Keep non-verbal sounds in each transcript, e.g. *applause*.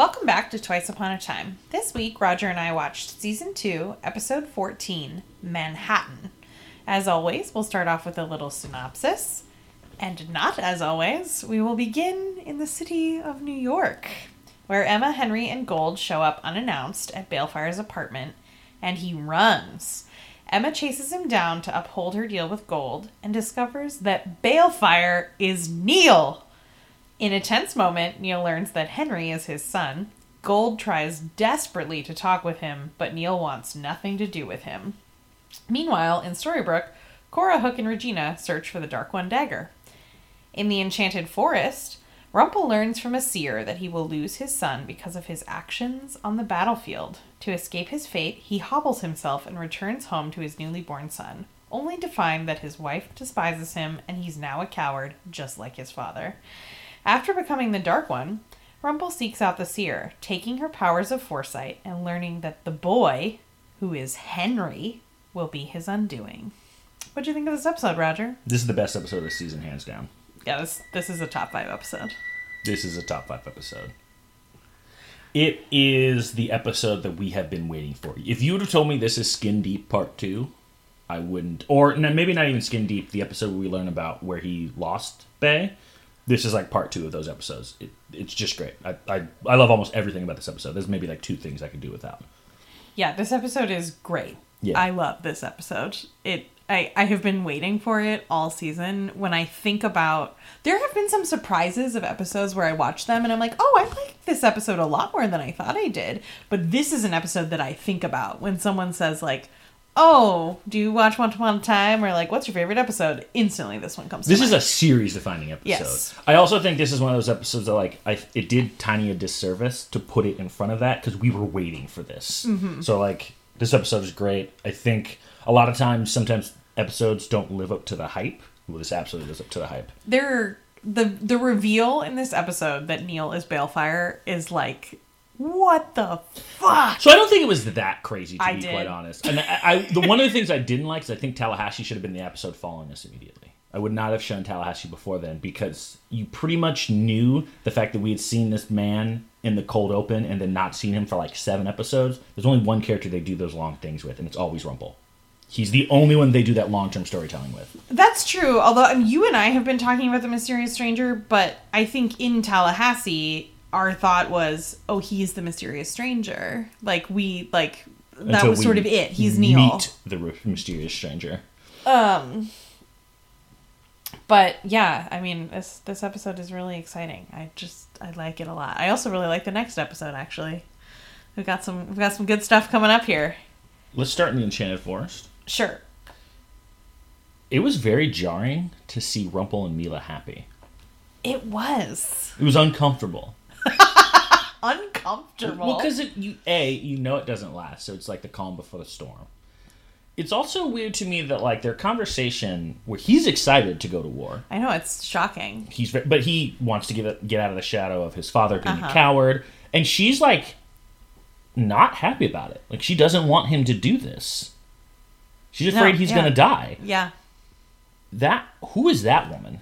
Welcome back to Twice Upon a Time. This week, Roger and I watched Season 2, Episode 14, Manhattan. As always, we'll start off with a little synopsis. And not as always, we will begin in the city of New York, where Emma, Henry, and Gold show up unannounced at Baelfire's apartment, and he runs. Emma chases him down to uphold her deal with Gold and discovers that Baelfire is Neal. In a tense moment, Neal learns that Henry is his son. Gold tries desperately to talk with him, but Neal wants nothing to do with him. Meanwhile, in Storybrooke, Cora, Hook, and Regina search for the Dark One dagger. In the Enchanted Forest, Rumple learns from a seer that he will lose his son because of his actions on the battlefield. To escape his fate, he hobbles himself and returns home to his newly born son, only to find that his wife despises him and he's now a coward, just like his father. After becoming the Dark One, Rumple seeks out the seer, taking her powers of foresight and learning that the boy, who is Henry, will be his undoing. What do you think of this episode, Roger? This is the best episode of the season, hands down. Yeah, this this is a top five episode. This is a top five episode. It is the episode that we have been waiting for. If you would have told me this is Skin Deep Part 2, I wouldn't. Or maybe not even Skin Deep, the episode where we learn about where he lost Bae. This is like part two of those episodes. It, it's just great. I, I, I love almost everything about this episode. There's maybe like two things I could do without. Yeah, this episode is great. Yeah. I love this episode. It I, I have been waiting for it all season. When I think about there have been some surprises of episodes where I watch them and I'm like, oh, I like this episode a lot more than I thought I did. But this is an episode that I think about when someone says like, Oh, do you watch Once Upon a Time? Or like, what's your favorite episode? Instantly this one comes to This is a series defining episode. Yes. I also think this is one of those episodes that like I it did Tiny a disservice to put it in front of that because we were waiting for this. Mm-hmm. So like this episode is great. I think a lot of times sometimes episodes don't live up to the hype. Well, this absolutely lives up to the hype. there the the reveal in this episode that Neal is Baelfire is like what the fuck? So I don't think it was that crazy to I be did. quite honest. And I, I the one of the things I didn't like is I think Tallahassee should have been the episode following this immediately. I would not have shown Tallahassee before then because you pretty much knew the fact that we had seen this man in the cold open and then not seen him for like seven episodes. There's only one character they do those long things with, and it's always Rumple. He's the only one they do that long term storytelling with. That's true. Although I mean, you and I have been talking about the mysterious stranger, but I think in Tallahassee, our thought was, oh, he's the mysterious stranger. Like we like that Until was sort of it. He's Neal. Meet the mysterious stranger. Um, but yeah, I mean this this episode is really exciting. I just I like it a lot. I also really like the next episode. Actually, we've got some we've got some good stuff coming up here. Let's start in the Enchanted Forest. Sure. It was very jarring to see Rumple and Milah happy. It was It was uncomfortable. *laughs* uncomfortable. Well, because it you a you know it doesn't last, so it's like the calm before the storm. It's also weird to me that like their conversation where he's excited to go to war. I know it's shocking. He's but he wants to get get out of the shadow of his father being Uh-huh. a coward, and she's like not happy about it. Like she doesn't want him to do this. She's No, afraid he's yeah. gonna die. Yeah. That who is that woman?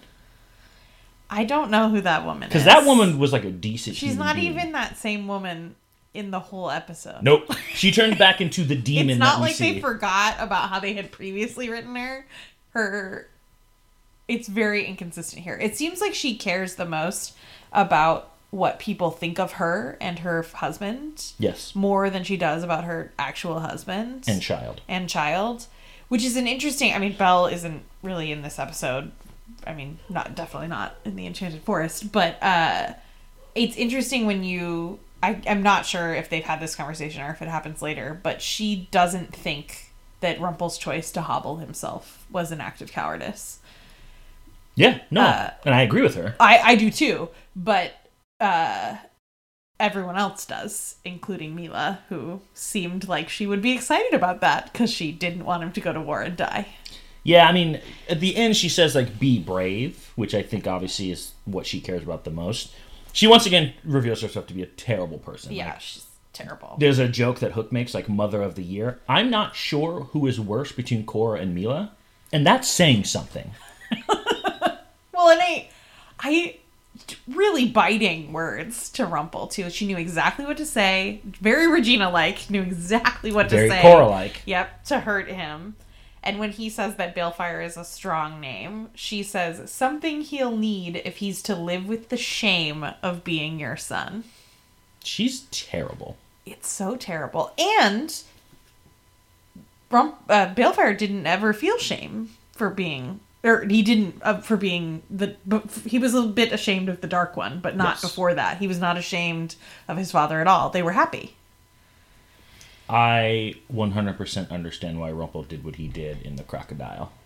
I don't know who that woman is. Because that woman was like a decent. She's not being. even that same woman in the whole episode. Nope. *laughs* She turned back into the demon. It's not like see. they forgot about how they had previously written her. Her it's very inconsistent here. It seems like she cares the most about what people think of her and her husband Yes. more than she does about her actual husband And child. and child, which is an interesting. I mean, Belle isn't really in this episode. I mean, not definitely not in the Enchanted Forest, but uh, it's interesting when you. I, I'm not sure if they've had this conversation or if it happens later, but she doesn't think that Rumple's choice to hobble himself was an act of cowardice. Yeah. No. Uh, and I agree with her. I, I do too, but uh, everyone else does, including Milah, who seemed like she would be excited about that because she didn't want him to go to war and die. Yeah, I mean, at the end she says like be brave, which I think obviously is what she cares about the most. She once again reveals herself to be a terrible person. Yeah, Like, she's terrible. there's a joke that Hook makes like mother of the year. I'm not sure who is worse between Cora and Milah, and that's saying something. *laughs* Well, and I, I really biting words to Rumple too. She knew exactly what to say. Very Regina like, knew exactly what Very to say. Very Cora like. Yep, to hurt him. And when he says that Baelfire is a strong name, she says something he'll need if he's to live with the shame of being your son. She's terrible. It's so terrible. And Rump, uh, Baelfire didn't ever feel shame for being, or he didn't uh, for being the. He was a bit ashamed of the Dark One, but not Yes. before that. He was not ashamed of his father at all. They were happy. I 100% understand why Rumple did what he did in the crocodile. *laughs*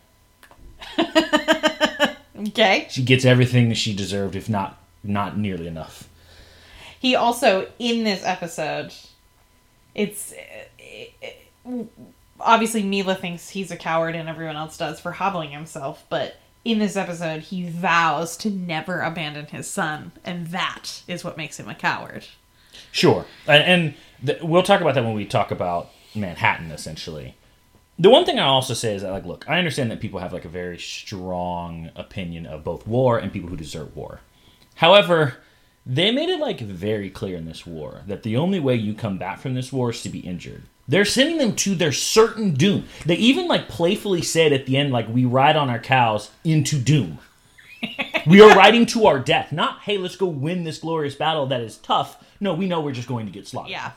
Okay. She gets everything that she deserved, if not not nearly enough. He also in this episode, it's obviously Milah thinks he's a coward and everyone else does for hobbling himself, but in this episode he vows to never abandon his son, and that is what makes him a coward. Sure, and, and th- we'll talk about that when we talk about Manhattan. Essentially, the one thing I also say is that, like, look, I understand that people have like a very strong opinion of both war and people who desert war. However, they made it like very clear in this war that the only way you come back from this war is to be injured. They're sending them to their certain doom. They even like playfully said at the end, like, we ride on our cows into doom. *laughs* we are riding to our death. Not, hey, let's go win this glorious battle that is tough. No, we know we're just going to get slaughtered. Yeah.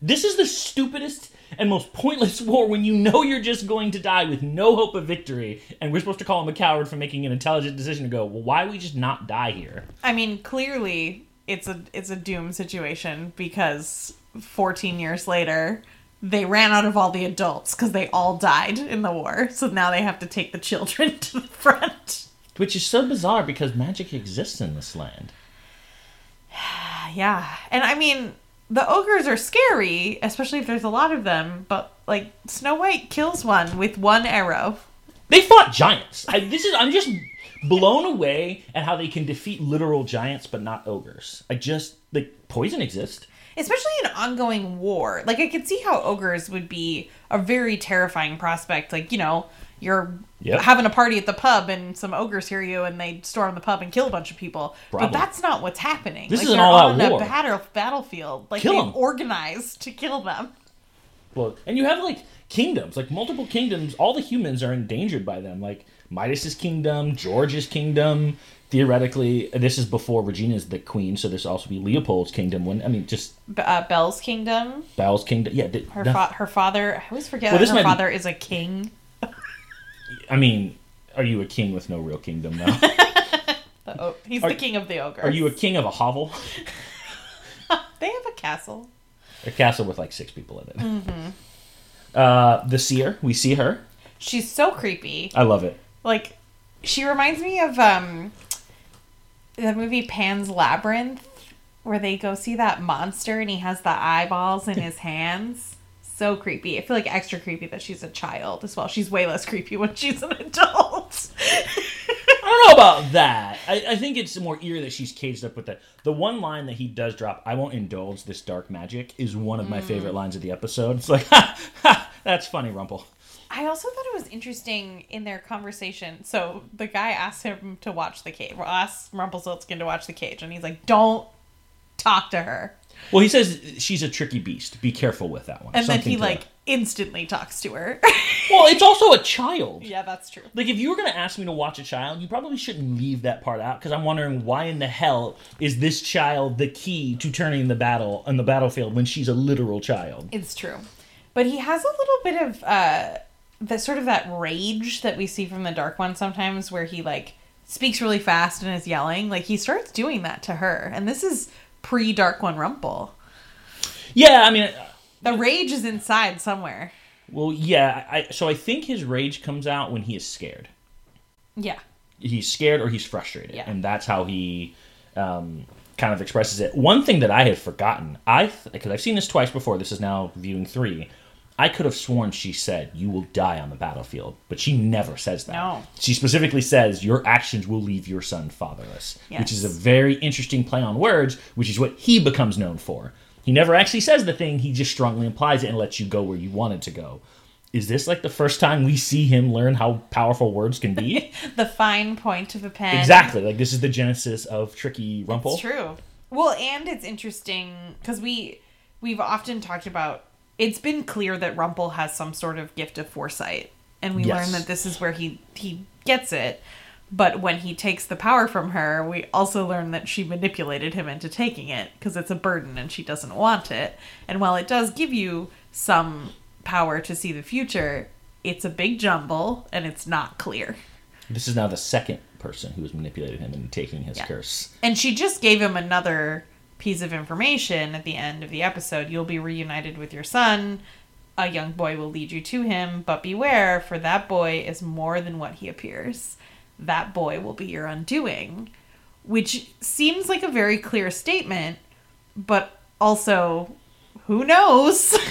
This is the stupidest and most pointless *laughs* war when you know you're just going to die with no hope of victory, and we're supposed to call him a coward for making an intelligent decision to go, well, why we just not die here? I mean, clearly it's a it's a doom situation because 14 years later they ran out of all the adults because they all died in the war. So now they have to take the children *laughs* to the front. Which is so bizarre because magic exists in this land. *sighs* Yeah. And I mean, the ogres are scary, especially if there's a lot of them, but like Snow White kills one with one arrow. They fought giants. I, this is I'm just blown away at how they can defeat literal giants but not ogres. I just like poison exists. Especially in ongoing war. Like I could see how ogres would be a very terrifying prospect. Like, you know, you're Yep. having a party at the pub and some ogres hear you and they storm the pub and kill a bunch of people. But that's not what's happening. This like, is an they're all-out on a war. battle battlefield. Like Kill they 'em. organized to kill them. Well, and you have like kingdoms, like multiple kingdoms. All the humans are endangered by them. Like Midas's kingdom, George's kingdom. Theoretically, this is before Regina's the queen, so this also be Leopold's kingdom. When I mean, just uh, Belle's kingdom. Baal's kingdom. Yeah, Her fa- her father. I always forget Well, that her might be- father is a king. I mean, are you a king with no real kingdom now? *laughs* The o- he's Are- the king of the ogres. are you a king of a hovel? *laughs* They have a castle. A castle with like six people in it. Mm-hmm. Uh, the seer, we see her. She's so creepy. I love it. like she reminds me of um the movie Pan's Labyrinth where they go see that monster and he has the eyeballs in his hands. So creepy. I feel like extra creepy that she's a child as well. She's way less creepy when she's an adult. I don't know about that. I, I think it's more eerie that she's caged up with that. The one line that he does drop, I won't indulge this dark magic, is one of my mm. favorite lines of the episode. It's like, *laughs* ha, ha, that's funny, Rumple. I also thought it was interesting in their conversation. So the guy asked him to watch the cage, or asked Rumpelstiltskin to watch the cage, and he's like, "Don't talk to her." Well, he says she's a tricky beast. Be careful with that one. And then he like that. instantly talks to her. *laughs* Well, it's also a child. yeah, that's true. Like, if you were going to ask me to watch a child, you probably shouldn't leave that part out because I'm wondering why in the hell is this child the key to turning the battle on the battlefield when she's a literal child? It's true. But he has a little bit of uh the sort of that rage that we see from the dark one sometimes where he like speaks really fast and is yelling. Like he starts doing that to her. And this is pre dark one rumple. Yeah, I mean, The rage is inside somewhere. well, yeah. I, so I think his rage comes out when he is scared. Yeah. he's scared or he's frustrated, Yeah. and that's how he um, kind of expresses it. One thing that I had forgotten, I because I've seen this twice before. This is now viewing three. I could have sworn she said, "You will die on the battlefield," but she never says that. No. She specifically says, "Your actions will leave your son fatherless," which is a very interesting play on words, which is what he becomes known for. He never actually says the thing; he just strongly implies it and lets you go where you wanted to go. is this like the first time we see him learn how powerful words can be? *laughs* the fine point of a pen. exactly. Like this is the genesis of tricky Rumple. It's true. Well, and it's interesting because we we've often talked about. It's been clear that Rumple has some sort of gift of foresight, and we Yes. learn that this is where he he gets it. But when he takes the power from her, we also learn that she manipulated him into taking it because it's a burden and she doesn't want it. And while it does give you some power to see the future, it's a big jumble and it's not clear. This is now the second person who has manipulated him into taking his Yeah. curse. And she just gave him another piece of information at the end of the episode. You'll be reunited with your son. A young boy will lead you to him, but beware, for that boy is more than what he appears. That boy will be your undoing. Which seems like a very clear statement, but also, who knows? *laughs*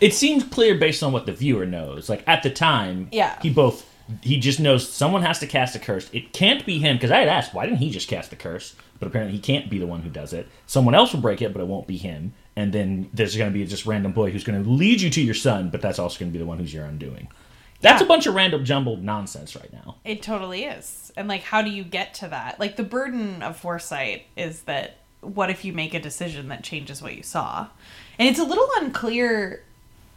It seems clear based on what the viewer knows. Like at the time, Yeah. he both he just knows someone has to cast a curse. It can't be him because I had asked why didn't he just cast the curse, but apparently he can't be the one who does it. Someone else will break it, but it won't be him. And then there's going to be just random boy who's going to lead you to your son, but that's also going to be the one who's your undoing. That's Yeah. a bunch of random jumbled nonsense right now. It totally is. And like how do you get to that? Like the burden of foresight is that what if you make a decision that changes what you saw? And it's a little unclear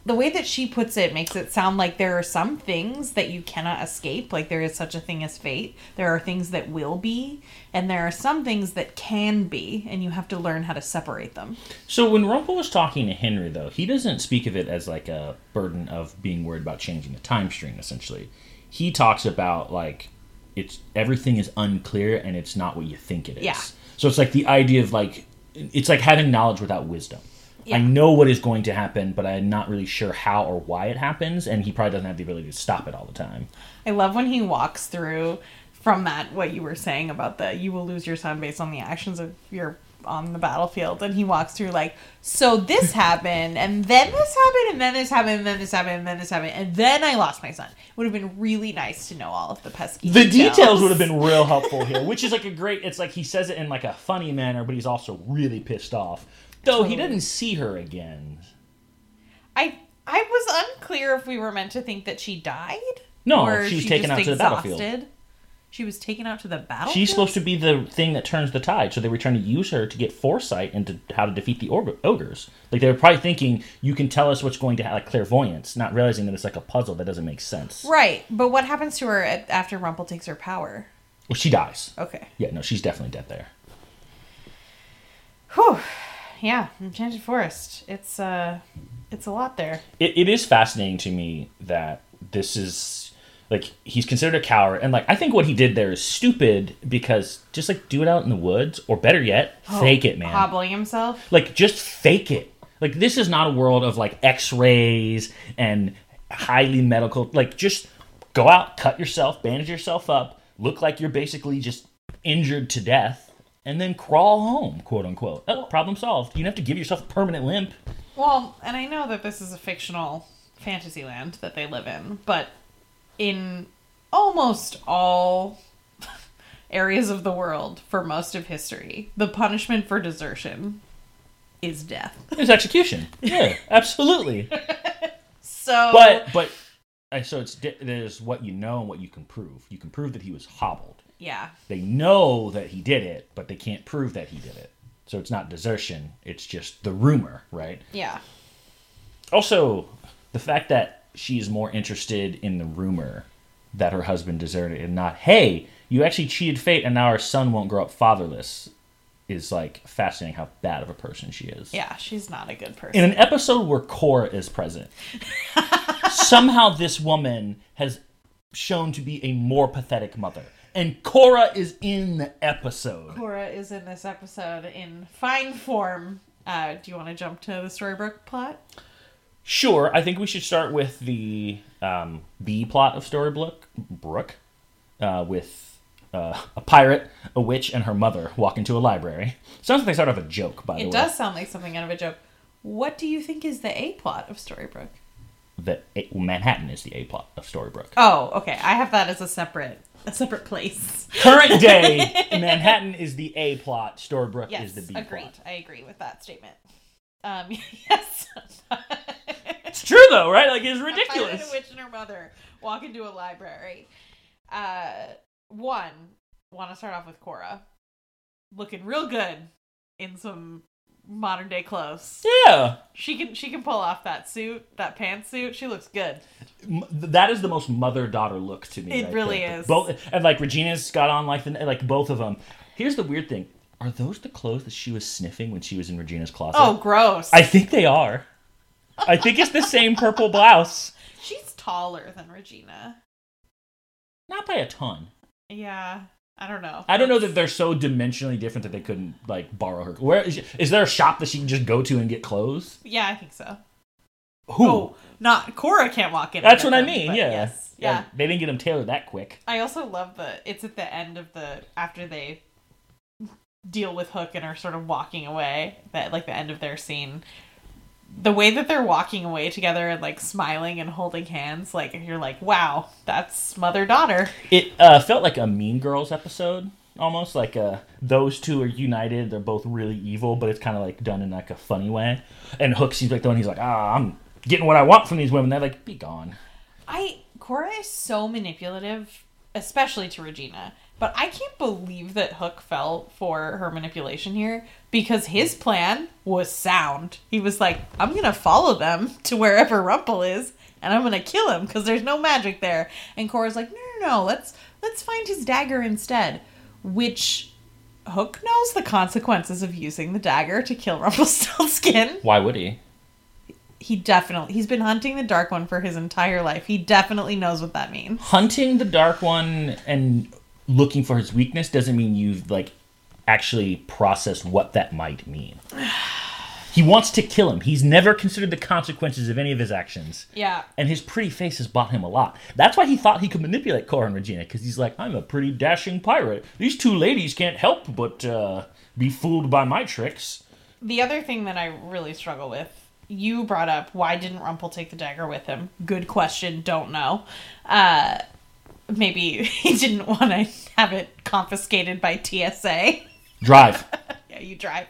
the way that she puts it makes it sound like there are some things that you cannot escape, like there is such a thing as fate. There are things that will be, and there are some things that can be, and you have to learn how to separate them. So when Rumple was talking to Henry, though, he doesn't speak of it as like a burden of being worried about changing the time stream. Essentially, he talks about like it's everything is unclear and it's not what you think it is. Yeah. So it's like the idea of like it's like having knowledge without wisdom. I know what is going to happen, but I'm not really sure how or why it happens, and he probably doesn't have the ability to stop it all the time. I love when he walks through from that what you were saying about the you will lose your son based on the actions of your on the battlefield and he walks through like so this *laughs* happened and then this happened and then this happened and then this happened and then this happened and then I lost my son. It would have been really nice to know all of the pesky The details would have been real helpful here, *laughs* which is like a great. It's like he says it in like a funny manner, but he's also really pissed off. Though he Totally. didn't see her again. I I was unclear if we were meant to think that she died. No, she was taken out to the battlefield. She was taken out to the battlefield. She's supposed to be the thing that turns the tide, so they were trying to use her to get foresight into how to defeat the og- ogres. Like they were probably thinking, you can tell us what's going to happen, like clairvoyance, not realizing that it's like a puzzle that doesn't make sense. right, but what happens to her at, after Rumple takes her power? Well, she dies. Okay. Yeah, no, she's definitely dead there. Whew. Yeah, Enchanted Forest. It's uh it's a lot there. it, it is fascinating to me that this is like he's considered a coward and like i think what he did there is stupid because just like do it out in the woods or better yet fake it man Hobbling himself. like just fake it like this is not a world of like x-rays and highly medical like just go out cut yourself bandage yourself up look like you're basically just injured to death and then crawl home quote unquote oh, problem solved you don't have to give yourself a permanent limp Well, and I know that this is a fictional fantasy land that they live in, but in almost all *laughs* areas of the world for most of history, the punishment for desertion is death. *laughs* It's execution. Yeah, absolutely. *laughs* So But but so it's there's what you know and what you can prove. You can prove that he was hobbled. Yeah. They know that he did it, but they can't prove that he did it. So it's not desertion. It's just the rumor, right? Yeah. Also, the fact that she's more interested in the rumor that her husband deserted and not, hey, you actually cheated fate and now our son won't grow up fatherless is like fascinating how bad of a person she is. Yeah, she's not a good person. in an episode where Cora is present, *laughs* somehow this woman has shown to be a more pathetic mother. And Cora is in the episode. Cora is in this episode in fine form. Uh, do you want to jump to the Storybrooke plot? Sure, I think we should start with the um, B plot of Storybrooke, Brooke, uh, with uh, a pirate, a witch, and her mother walk into a library. Sounds like they start off a joke, by the way. It does sound like something out of a joke. What do you think is the A plot of Storybrooke? That Manhattan is the A plot of Storybrooke. Oh, okay. I have that as a separate a separate place. Current day, *laughs* Manhattan is the A plot. Storybrooke Yes, is the B agreed. plot. I agree with that statement. Um, *laughs* yes. It's true though, right? Like it's *laughs* A ridiculous. a witch, and her mother walk into a library. Uh, one want to start off with Cora, looking real good in some modern day clothes. Yeah, She can she can pull off that suit, that pantsuit. She looks good. That is the most mother daughter look to me. It right really there. is. Both and like Regina's got on like the like both of them. Here's the weird thing: are those the clothes that she was sniffing when she was in Regina's closet? Oh, gross! I think they are. I think it's the same purple blouse, She's taller than Regina. not by a ton. Yeah, I don't know. I don't know that they're so dimensionally different that they couldn't like borrow her. Where is, is there a shop that she can just go to and get clothes? Yeah, I think so. Who? Oh, not Cora can't walk in. That's what I mean. Yeah. Yes. Yeah. They didn't get them tailored that quick. I also love the it's at the end of the after they deal with Hook and are sort of walking away, that like the end of their scene. The way that they're walking away together and like smiling and holding hands, like you're like, wow, that's mother daughter. It uh, felt like a Mean Girls episode, almost like uh, those two are united. They're both really evil, but it's kind of like done in like a funny way. And Hook seems like the one he's like, ah, I'm getting what I want from these women. They're like, be gone. I Cora is so manipulative, especially to Regina. But I can't believe that Hook fell for her manipulation here because his plan was sound. He was like, "I'm gonna follow them *laughs* to wherever Rumple is, and I'm gonna kill him because there's no magic there." And Cora's like, "No, no, no. Let's let's find his dagger instead." Which Hook knows the consequences of using the dagger to kill *laughs* Rumpelstiltskin Why would he? he definitely he's been hunting the dark one for his entire life. He definitely knows what that means. Hunting the Dark One and looking for his weakness doesn't mean you've like actually processed what that might mean. *sighs* He wants to kill him. He's never considered the consequences of any of his actions. Yeah. and his pretty face has bought him a lot. That's why he thought he could manipulate Cora and Regina, because he's like, I'm a pretty dashing pirate. These two ladies can't help but uh, be fooled by my tricks. The other thing that I really struggle with, you brought up why didn't Rumple take the dagger with him? Good question, don't know. Uh maybe *laughs* he didn't want to have it confiscated by TSA. Drive. *laughs* yeah, you drive.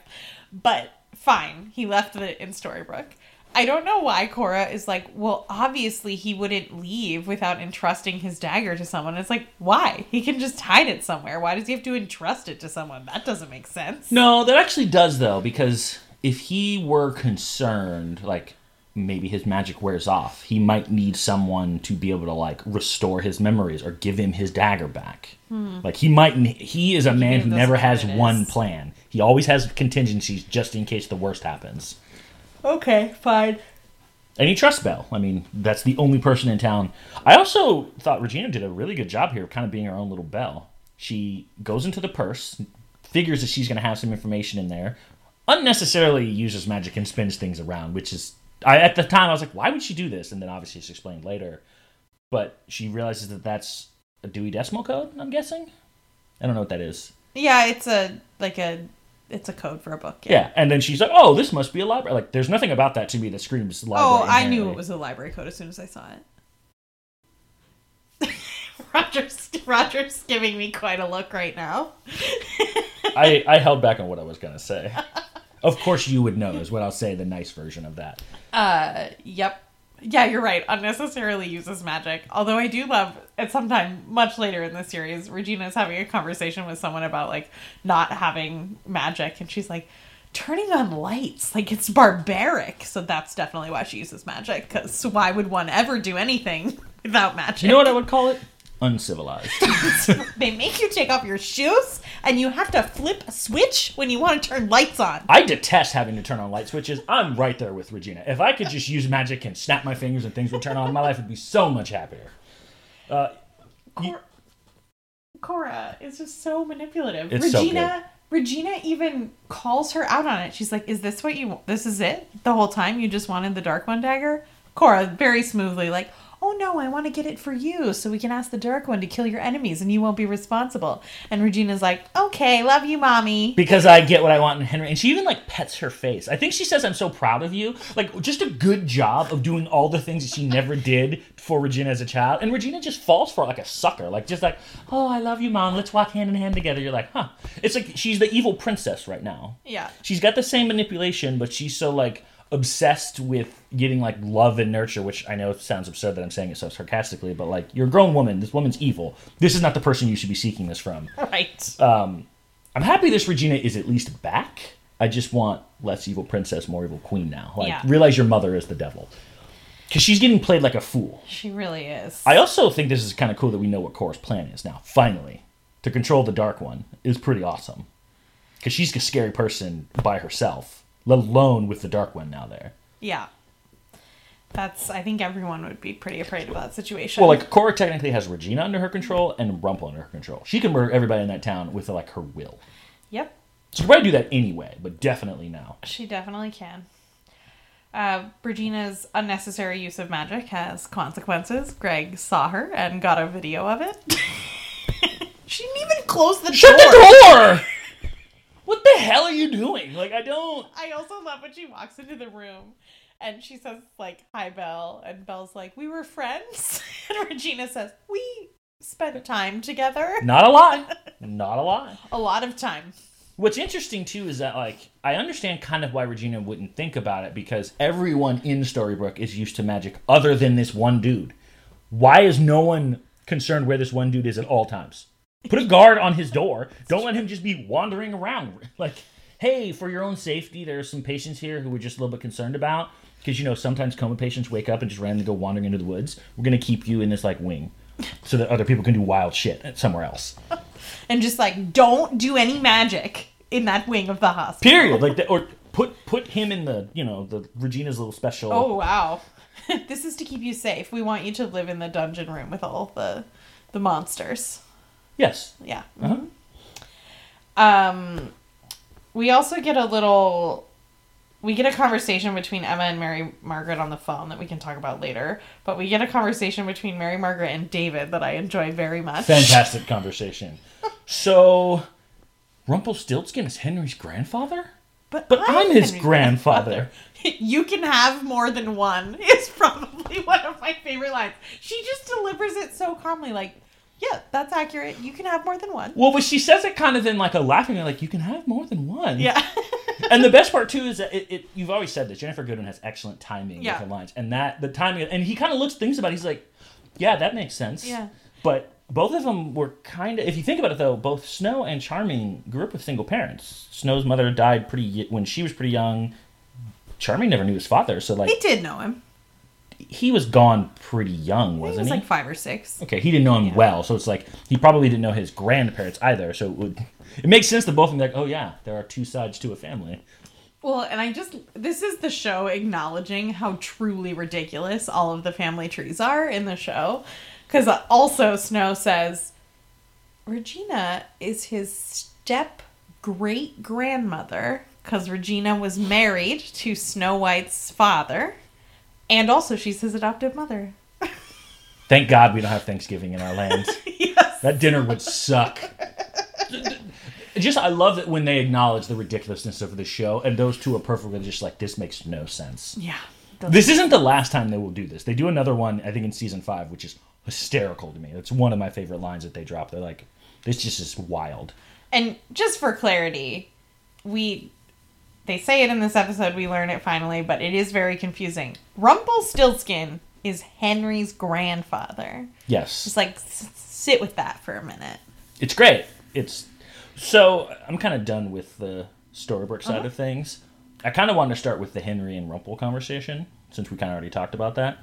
But fine, he left it in Storybrooke. I don't know why Cora is like, well, obviously he wouldn't leave without entrusting his dagger to someone. It's like, why? He can just hide it somewhere. Why does he have to entrust it to someone? That doesn't make sense. no, that actually does, though, because if he were concerned, like, maybe his magic wears off, he might need someone to be able to, like, restore his memories or give him his dagger back. Like, he might, he is a man who never has it one plan. He always has contingencies just in case the worst happens. Okay, fine. And he trusts Belle. I mean, that's the only person in town. I also thought Regina did a really good job here of kind of being her own little Belle. She goes into the purse, figures that she's going to have some information in there, unnecessarily uses magic and spins things around, which is. I, at the time, I was like, why would she do this? And then obviously it's explained later. But she realizes that that's a Dewey Decimal Code, I'm guessing? I don't know what that is. Yeah, it's a like a it's a code for a book. Yeah, and then she's like, "Oh, this must be a library." Like, there's nothing about that to me that screams library. Oh, I knew it was a library code as soon as I saw it. *laughs* Roger's Roger's giving me quite a look right now. *laughs* I, I held back on what I was gonna say. Of course, you would know is what I'll say. The nice version of that. Uh, yep. Yeah, you're right. Unnecessarily uses magic. Although I do love at some time much later in the series, Regina's having a conversation with someone about like not having magic, and she's like, turning on lights like it's barbaric. So that's definitely why she uses magic. Because why would one ever do anything *laughs* without magic? You know what I would call it? Uncivilized. *laughs* They make you take off your shoes, and you have to flip a switch when you want to turn lights on. I detest having to turn on light switches. I'm right there with Regina. If I could just use magic and snap my fingers and things would turn on, my life would be so much happier. Uh, you- Cor- Cora is just so manipulative. It's so Regina Regina even calls her out on it. She's like, "Is this what you this is it? The whole time you just wanted the dark one dagger?" Cora very smoothly like, "Oh no, I want to get it for you so we can ask the dark one to kill your enemies and you won't be responsible." And Regina's like, "Okay, love you, mommy." because I get what I want in Henry. And she even like pets her face. I think she says, I'm so proud of you. Like, just a good job of doing all the things that she never did for Regina as a child. And Regina just falls for it like a sucker. Like, just like, oh, I love you, mom. Let's walk hand in hand together. You're like, huh. It's like she's the evil princess right now. Yeah. She's got the same manipulation, but she's so like obsessed with getting like love and nurture, which I know sounds absurd that I'm saying it so sarcastically, but like you're a grown woman. This woman's evil. This is not the person you should be seeking this from. *laughs* Right. Um, I'm happy this Regina is at least back. I just want less evil princess, more evil queen now. Like Yeah. realize your mother is the devil. Because she's getting played like a fool. she really is. I also think this is kind of cool that we know what Cora's plan is now. Finally, to control the Dark One is pretty awesome. Because she's a scary person by herself, let alone with the Dark One now there. yeah. That's. I think everyone would be pretty afraid of that situation. Well, like Cora technically has Regina under her control and Rumple under her control. She can murder everybody in that town with like her will. Yep. She could probably do that anyway, but definitely now. She definitely can. Uh, Regina's unnecessary use of magic has consequences. Greg saw her and got a video of it. *laughs* *laughs* she didn't even close the Shut door. Shut the door! What the hell are you doing? Like I don't. I also love when she walks into the room and she says like hi Belle and Belle's like we were friends *laughs* and Regina says we spent time together Not a lot. *laughs* Not a lot. a lot of time What's interesting too is that like I understand kind of why Regina wouldn't think about it because everyone in Storybrooke is used to magic other than this one dude. Why is no one concerned where this one dude is at all times? Put a guard on his door. Don't let him just be wandering around. *laughs* Like, hey, for your own safety, there's some patients here who we're just a little bit concerned about because you know sometimes coma patients wake up and just randomly go wandering into the woods. We're gonna keep you in this like wing so that other people can do wild shit somewhere else. *laughs* and just like don't do any magic in that wing of the hospital Period. Like, that, or put put him in the you know the Regina's little special. oh wow *laughs* this is to keep you safe we want you to live in the dungeon room with all the the monsters yes. yeah Uh-huh. Um, we also get a little. We get a conversation between Emma and Mary Margaret on the phone that we can talk about later. But we get a conversation between Mary Margaret and David that I enjoy very much. Fantastic conversation. *laughs* So, Rumpelstiltskin is Henry's grandfather, But, but I'm his Henry's grandfather. *laughs* You can have more than one *laughs* is probably one of my favorite lines. She just delivers it so calmly, like, yeah, that's accurate. You can have more than one. Well, but she says it kind of in like a laughing, like you can have more than one. Yeah. *laughs* and the best part too is that it, it you've always said this. Ginnifer Goodwin has excellent timing Yeah. with her lines, and that the timing, and he kind of looks things about. it, He's like, yeah, that makes sense. Yeah. But both of them were kind of. If you think about it, though, both Snow and Charming grew up with single parents. Snow's mother died pretty when she was pretty young. Charming never knew his father, so like he did know him. He was gone pretty young, wasn't was he? like five or six. Okay, he didn't know him Yeah. well, so it's like he probably didn't know his grandparents either. So it would it makes sense to both of them like, oh yeah, there are two sides to a family. Well, and I just this is the show acknowledging how truly ridiculous all of the family trees are in the show. Because uh, also Snow says Regina is his step great grandmother because Regina was married to Snow White's father, and also she's his adoptive mother. *laughs* Thank God we don't have Thanksgiving in our land. yes. that dinner would suck. Just I love it when they acknowledge the ridiculousness of the show, and those two are perfectly just like this makes no sense. Yeah. This isn't the last time they will do this. They do another one, I think, in season five, which is hysterical to me. That's one of my favorite lines that they drop. They're like, "This just is wild." And just for clarity, we they say it in this episode, we learn it finally, but it is very confusing. Rumpelstiltskin is Henry's grandfather. Yes, Just like s- sit with that for a minute. it's great. It's so I'm kind of done with the Storybrooke side Uh-huh. of things. I kind of wanted to start with the Henry and Rumple conversation since we kind of already talked about that,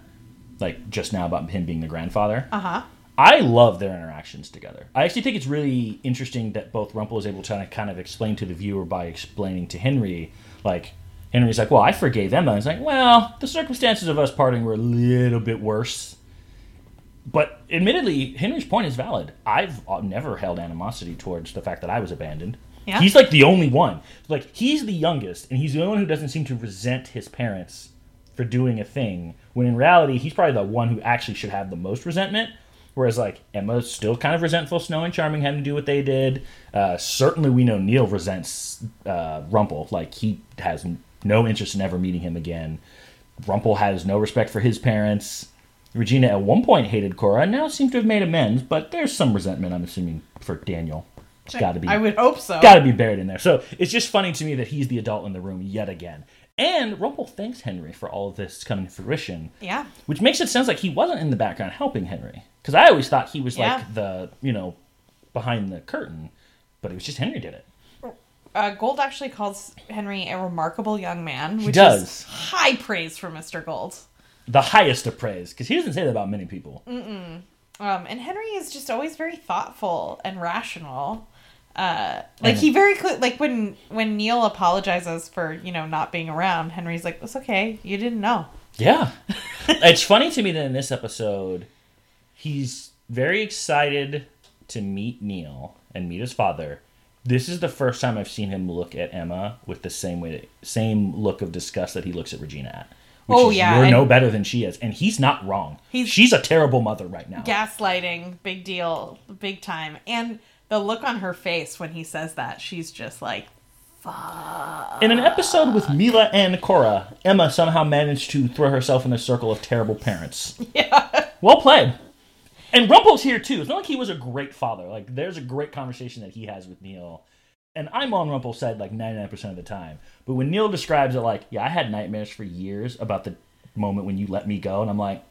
like just now about him being the grandfather. Uh huh. I love their interactions together. I actually think it's really interesting that both Rumple is able to kind of explain to the viewer by explaining to Henry, like Henry's like, "Well, I forgave Emma." And it's like, "Well, the circumstances of us parting were a little bit worse." But admittedly, Henry's point is valid. I've uh, never held animosity towards the fact that I was abandoned. Yeah. He's like the only one. Like he's the youngest, and he's the only one who doesn't seem to resent his parents for doing a thing. When in reality, he's probably the one who actually should have the most resentment. Whereas like Emma's still kind of resentful. Snow and Charming having to do what they did. Uh, certainly, we know Neal resents uh, Rumple. Like he has no interest in ever meeting him again. Rumple has no respect for his parents. Regina at one point hated Cora, and now seems to have made amends. But there's some resentment, I'm assuming, for Daniel. It's got to be I would hope so. got to be buried in there. So it's just funny to me that he's the adult in the room yet again. And Rumple thanks Henry for all of this coming to fruition, Yeah. which makes it sound like he wasn't in the background helping Henry. Because I always thought he was Yeah. like the, you know, behind the curtain, but it was just Henry did it. Uh, Gold actually calls Henry a remarkable young man, which does. is high praise for Mr. Gold. The highest of praise, because he doesn't say that about many people. Um, and Henry is just always very thoughtful and rational. Uh, like And- he very clear, like when when Neal apologizes for you know not being around, Henry's like, "It's okay, you didn't know." Yeah. *laughs* it's funny to me that in this episode, he's very excited to meet Neal and meet his father. This is the first time I've seen him look at Emma with the same way, same look of disgust that he looks at Regina at. Which Oh, is, yeah, you're no better than she is, and he's not wrong. He's- She's a terrible mother right now. Gaslighting, big deal, big time, and the look on her face when he says that, she's just like, fuck. In an episode with Milah and Cora, Emma somehow managed to throw herself in a circle of terrible parents. *laughs* "Yeah, Well played. And Rumple's here too. It's not like he was a great father. Like there's a great conversation that he has with Neal. And I'm on Rumple's side like 99% of the time. But when Neal describes it like, yeah, I had nightmares for years about the moment when you let me go. And I'm like,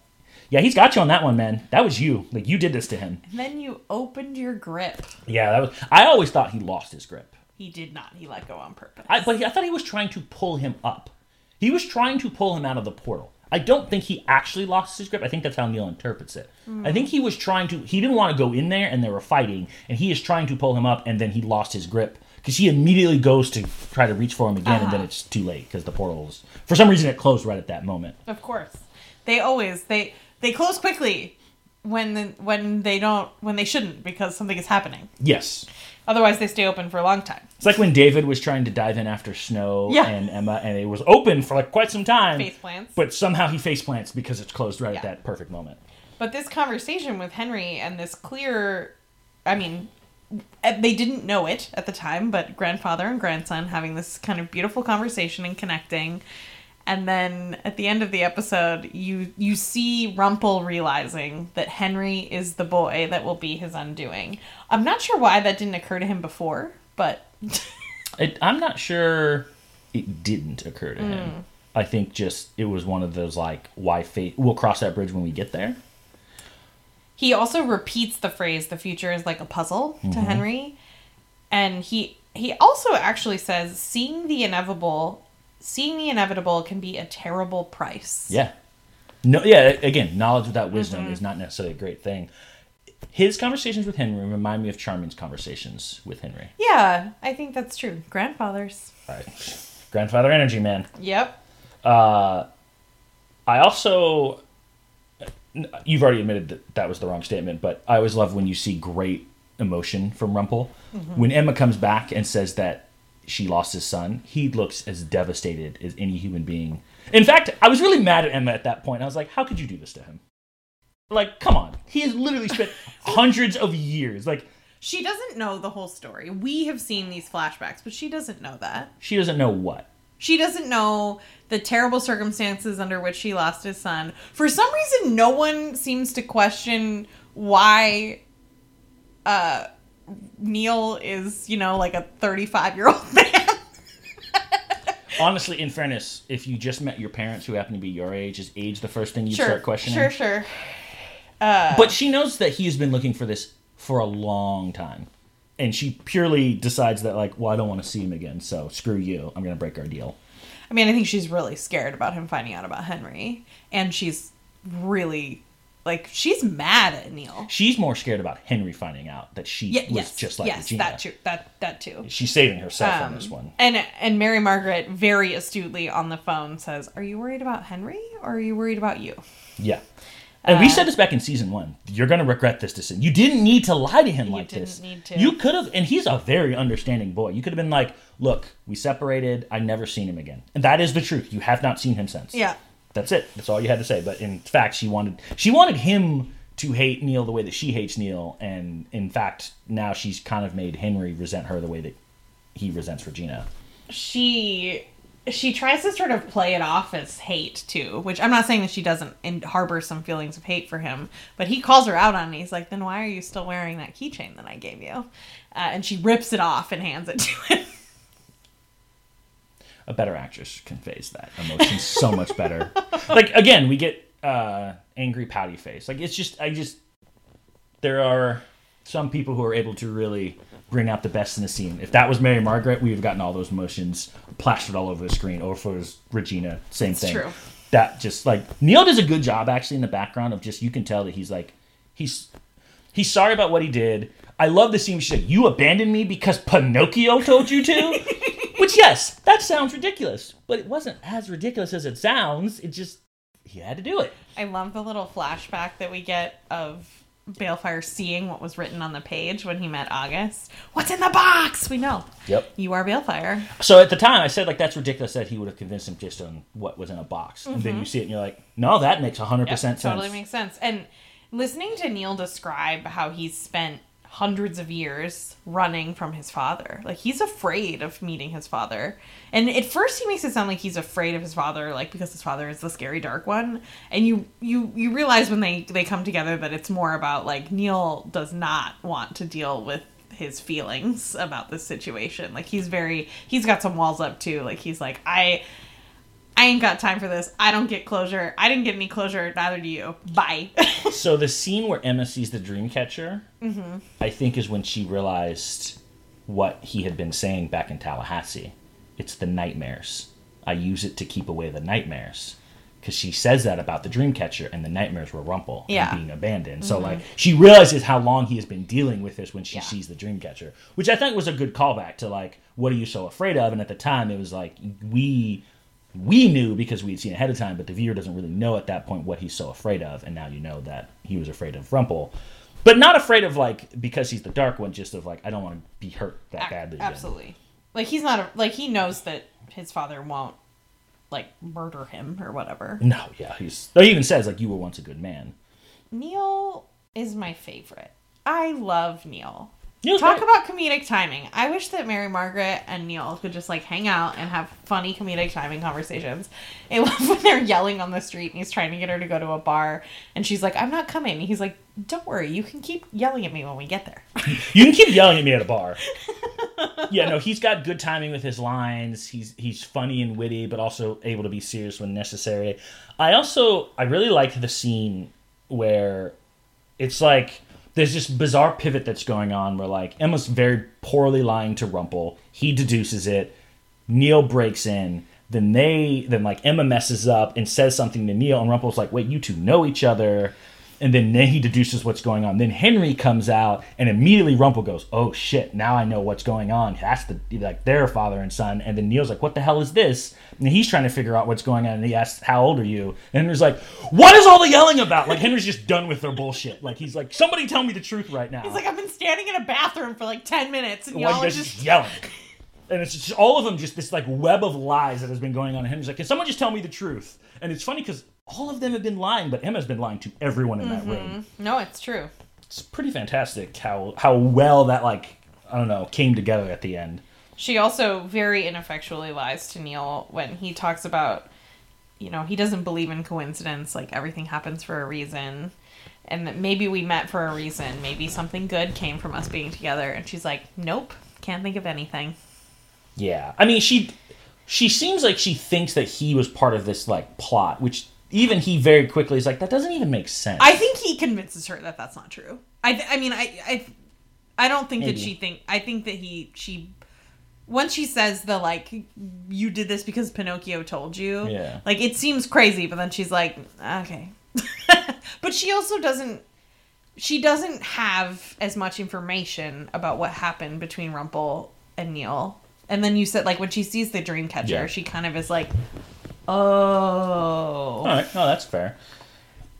yeah, he's got you on that one, man. That was you. Like you did this to him. And then you opened your grip. Yeah, that was. I always thought he lost his grip. He did not. He let go on purpose. I, but he, I thought he was trying to pull him up. He was trying to pull him out of the portal. I don't think he actually lost his grip. I think that's how Neal interprets it. Hmm. I think he was trying to. He didn't want to go in there, and they were fighting, and he is trying to pull him up, and then he lost his grip because he immediately goes to try to reach for him again, and then uh-huh. it's too late because the portals. For some reason, it closed right at that moment. Of course, they always they they close quickly when the, when they don't when they shouldn't because something is happening. Yes, Otherwise, they stay open for a long time. it's like when David was trying to dive in after Snow Yeah. and Emma, and it was open for like quite some time. Face plants. But somehow he face plants because it's closed right at that perfect moment. But this conversation with Henry and this clear, I mean, eh, they didn't know it at the time, but grandfather and grandson having this kind of beautiful conversation and connecting. And then at the end of the episode, you you see Rumple realizing that Henry is the boy that will be his undoing. I'm not sure why that didn't occur to him before, but *laughs* It, I'm not sure it didn't occur to Hmm. him. I think just it was one of those like why fate. We'll cross that bridge when we get there. he also repeats the phrase "the future is like a puzzle" to Henry, and he he also actually says, "Seeing the inevitable, seeing the inevitable can be a terrible price." Yeah. No. Yeah. Again, knowledge without wisdom Mm-hmm. is not necessarily a great thing. His conversations with Henry remind me of Charming's conversations with Henry. Yeah, I think that's true. Grandfathers. Right. Grandfather energy, man. Yep. Uh, I also, you've already admitted that that was the wrong statement, but I always love when you see great emotion from Rumple. When Emma comes back and says that she lost his son, he looks as devastated as any human being. In fact, I was really mad at Emma at that point. I was like, how could you do this to him? Like, come on. He has literally spent *laughs* hundreds of years. Like, She doesn't know the whole story. We have seen these flashbacks, but she doesn't know that. she doesn't know what. She doesn't know the terrible circumstances under which he lost his son. For some reason, no one seems to question why uh, Neal is, you know, like a 35 year old *laughs* man. Honestly, in fairness, if you just met your parents who happen to be your age, is age the first thing you sure, start questioning? sure, sure. Uh, but she knows that he has been looking for this for a long time. And she purely decides that, like, well, I don't want to see him again, so screw you. I'm going to break our deal. I mean, I think she's really scared about him finding out about Henry. And she's really, like, she's mad at Neal. She's more scared about Henry finding out that she Yeah, was yes, just like yes, Regina. that too. That that too. She's saving herself on Um, this one. And and Mary Margaret very astutely on the phone says, "Are you worried about Henry or are you worried about you?" Yeah. And we uh, said this back in season one. You're going to regret this decision. You didn't need to lie to him like this. You like didn't this. need to. You could have, and he's a very understanding boy. You could have been like, look, we separated. I never seen him again. And that is the truth. You have not seen him since. Yeah. That's it. That's all you had to say. But in fact, she wanted she wanted him to hate Neal the way that she hates Neal, and in fact, now she's kind of made Henry resent her the way that he resents Regina. She she tries to sort of play it off as hate too, which I'm not saying that she doesn't harbor some feelings of hate for him, but he calls her out on it. He's like, "Then why are you still wearing that keychain that I gave you?" Uh, and she rips it off and hands it to him. A better actress conveys that emotion so much better. *laughs* Like again, we get uh angry pouty face. Like it's just I just there are some people who are able to really bring out the best in the scene. If that was Mary Margaret, we would have gotten all those emotions plastered all over the screen. Or if it was Regina, same thing. true. That just like Neal does a good job actually in the background of just you can tell that he's like he's he's sorry about what he did. I love the scene she's like, "You abandoned me because Pinocchio told you to," *laughs* which yes, that sounds ridiculous, but it wasn't as ridiculous as it sounds. It just he had to do it. I love the little flashback that we get of Baelfire seeing what was written on the page when he met August. What's in the box? We know. Yep. You are Baelfire. So at the time, I said like that's ridiculous that he would have convinced him just on what was in a box, and then you see it and you're like, no, that makes hundred percent sense. Mm-hmm. Totally makes sense. And listening to Neal describe how he's spent hundreds of years running from his father. Like he's afraid of meeting his father. And at first he makes it sound like he's afraid of his father like because his father is the scary dark one. And you you you realize when they they come together that it's more about like Neal does not want to deal with his feelings about this situation. Like he's very he's got some walls up too. Like he's like I I ain't got time for this. I don't get closure. I didn't get any closure. Neither do you. Bye. *laughs* So the scene where Emma sees the dream catcher, mm-hmm. I think, is when she realized what he had been saying back in Tallahassee. It's the nightmares. I use it to keep away the nightmares. Because she says that about the dream catcher, and the nightmares were Rumple and Yeah. being abandoned. So mm-hmm. like she realizes how long he has been dealing with this when she Yeah. sees the dream catcher, which I think was a good callback to like what are you so afraid of? And at the time, it was like we we knew because we'd seen ahead of time, but the viewer doesn't really know at that point what he's so afraid of, and now you know that he was afraid of Rumple, but not afraid of like because he's the dark one, just of like I don't want to be hurt that badly. again. Absolutely. Like he's not a, like he knows that his father won't like murder him or whatever. No, yeah, he's. He even says like you were once a good man. Neal is my favorite. I love Neal. Neal's Talk great. about comedic timing. I wish that Mary Margaret and Neal could just like hang out and have funny comedic timing conversations. I love *laughs* when they're yelling on the street and he's trying to get her to go to a bar and she's like, I'm not coming. And he's like, Don't worry, you can keep yelling at me when we get there. *laughs* You can keep yelling at me at a bar. *laughs* yeah, no, he's got good timing with his lines. He's he's funny and witty, but also able to be serious when necessary. I also I really liked the scene where it's like there's this bizarre pivot that's going on where like Emma's very poorly lying to Rumple. He deduces it. Neal breaks in. Then they then like Emma messes up and says something to Neal, and Rumple's like, "Wait, you two know each other." And then, then he deduces what's going on. Then Henry comes out, and immediately Rumple goes, "Oh shit! Now I know what's going on. That's the like their father and son." And then Neal's like, "What the hell is this?" And he's trying to figure out what's going on. And he asks, "How old are you?" And Henry's like, "What is all the yelling about?" Like Henry's just done with their bullshit. Like he's like, "Somebody tell me the truth right now." He's like, I've been standing in a bathroom for like 10 minutes and y'all are they're just. just yelling. And it's just all of them, just this like web of lies that has been going on. And Henry's like, "Can someone just tell me the truth?" And it's funny because all of them have been lying, but Emma's been lying to everyone in that mm-hmm. room. No, it's true. It's pretty fantastic how how well that like I don't know came together at the end. She also very ineffectually lies to Neal when he talks about, you know, he doesn't believe in coincidence, like everything happens for a reason. And that maybe we met for a reason. Maybe something good came from us being together. And she's like, nope, can't think of anything. Yeah, I mean she she seems like she thinks that he was part of this like plot, which even he very quickly is like that doesn't even make sense. I think he convinces her that that's not true. I, th- I mean, I, I, I don't think Maybe. that she think. I think that he, she, once she says the like, you did this because Pinocchio told you. Yeah. Like it seems crazy, but then she's like, okay. *laughs* but she also doesn't. She doesn't have as much information about what happened between Rumple and Neal. And then you said like when she sees the dream catcher, Yeah. she kind of is like, oh. All right, no, that's fair.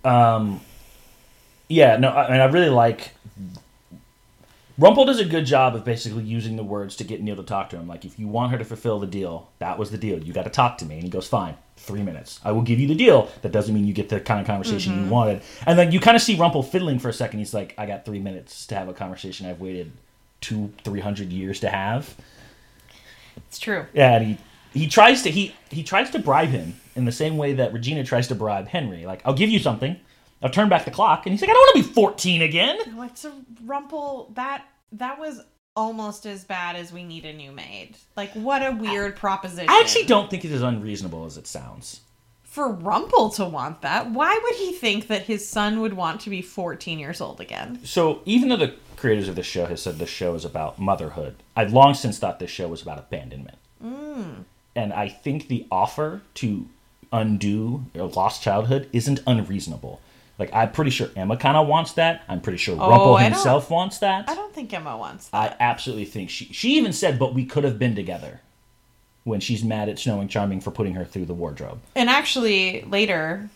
Um, yeah, no, I mean, I really like. Rumple does a good job of basically using the words to get Neal to talk to him. Like, if you want her to fulfill the deal, that was the deal. You got to talk to me. And he goes, fine, three minutes. I will give you the deal. That doesn't mean you get the kind of conversation you wanted. And then you kind of see Rumple fiddling for a second. He's like, I got three minutes to have a conversation I've waited two, three hundred years to have. It's true. Yeah, and he he tries to he he tries to bribe him in the same way that Regina tries to bribe Henry. Like, I'll give you something. I'll turn back the clock, and he's like, I don't want to be fourteen again. What's a rumple? That that was almost as bad as we need a new maid. Like, what a weird proposition. I actually don't think it is unreasonable as it sounds. For Rumple to want that, why would he think that his son would want to be 14 years old again? So even though the creators of the show have said the show is about motherhood, I've long since thought this show was about abandonment. Mm. And I think the offer to undo a lost childhood isn't unreasonable. Like I'm pretty sure Emma kind of wants that. I'm pretty sure Oh, don't- himself wants that. I don't think Emma wants that. I absolutely think she she even said, "But we could have been together." When she's mad at Snow and Charming for putting her through the wardrobe. And actually, later,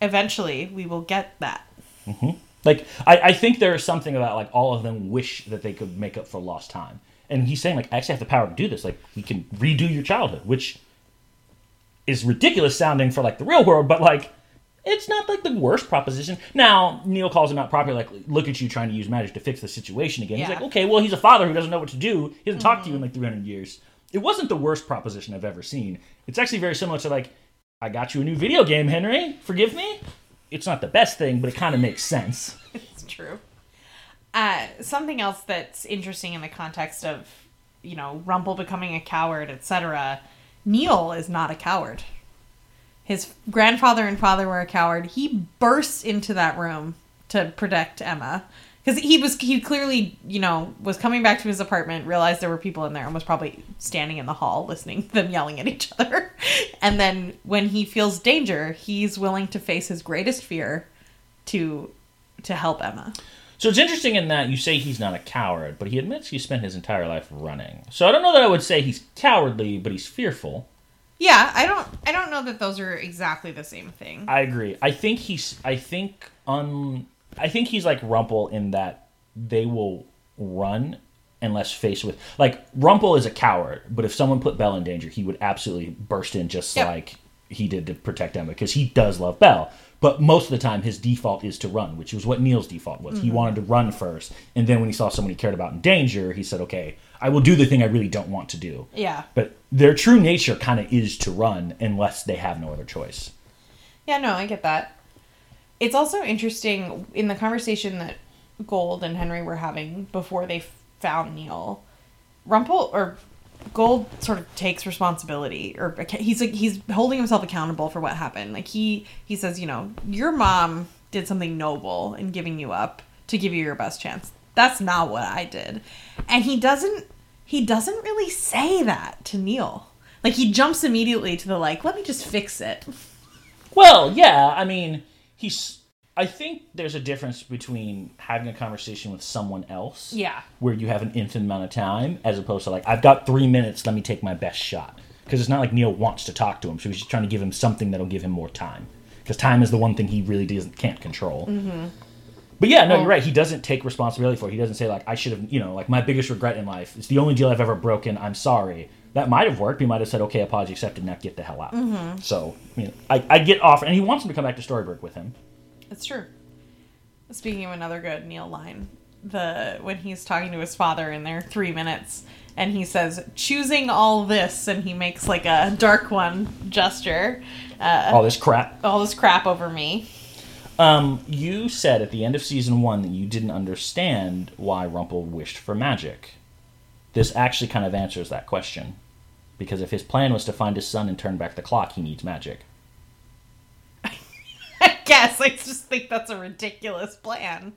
eventually, we will get that. Mm-hmm. Like I, I think there is something about like all of them wish that they could make up for lost time. And he's saying like I actually have the power to do this. Like we can redo your childhood, which is ridiculous sounding for like the real world, but like it's not like the worst proposition. Now Neal calls him out properly, like look at you trying to use magic to fix the situation again. He's like, okay, well he's a father who doesn't know what to do. He hasn't talked to you mm-hmm. in like 300 years. It wasn't the worst proposition I've ever seen. It's actually very similar to like, I got you a new video game, Henry. Forgive me. It's not the best thing, but it kind of makes sense. *laughs* It's true. Uh, something else that's interesting in the context of, you know, Rumple becoming a coward, etc. Neal is not a coward. His grandfather and father were a coward. He bursts into that room to protect Emma because he was he clearly you know was coming back to his apartment, realized there were people in there, and was probably standing in the hall listening to them yelling at each other. *laughs* And then when he feels danger, he's willing to face his greatest fear to to help Emma. So it's interesting in that you say he's not a coward, but he admits he spent his entire life running. So I don't know that I would say he's cowardly, but he's fearful. Yeah, I don't I don't know that those are exactly the same thing. I agree. I think he's. I think um I think he's like Rumple in that they will run unless faced with like Rumple is a coward, but if someone put Belle in danger, he would absolutely burst in just Yep. like he did to protect Emma because he does love Belle. But most of the time, his default is to run, which was what Neal's default was. He mm-hmm. wanted to run first, and then when he saw someone he cared about in danger, he said, "Okay, I will do the thing I really don't want to do." Yeah. But their true nature kind of is to run unless they have no other choice. Yeah, no, I get that. It's also interesting in the conversation that Gold and Henry were having before they found Neal. Rumple or Gold sort of takes responsibility, or he's like he's holding himself accountable for what happened. Like he he says, you know, your mom did something noble in giving you up to give you your best chance. That's not what I did, and he doesn't he doesn't really say that to Neal. Like he jumps immediately to the like, let me just fix it. Well, yeah, I mean, he's. I think there's a difference between having a conversation with someone else, Yeah. where you have an infinite amount of time, as opposed to like, I've got three minutes, let me take my best shot. Because it's not like Neal wants to talk to him, so he's just trying to give him something that'll give him more time. Because time is the one thing he really doesn't can't control. Mm-hmm. But yeah, no, you're right. He doesn't take responsibility for it. He doesn't say like, I should have, you know, like my biggest regret in life. It's the only deal I've ever broken. I'm sorry. That might have worked. He might have said, okay, apology accepted. Now get the hell out. So, you know, I, I get off, and he wants him to come back to Storybrooke with him. It's true. Speaking of another good Neal line, the when he's talking to his father in there three minutes, and he says, "Choosing all this," and he makes like a dark one gesture. Uh, All this crap. all this crap over me. Um, you said at the end of season one that you didn't understand why Rumple wished for magic. This actually kind of answers that question. Because if his plan was to find his son and turn back the clock, he needs magic. Guess I just think that's a ridiculous plan.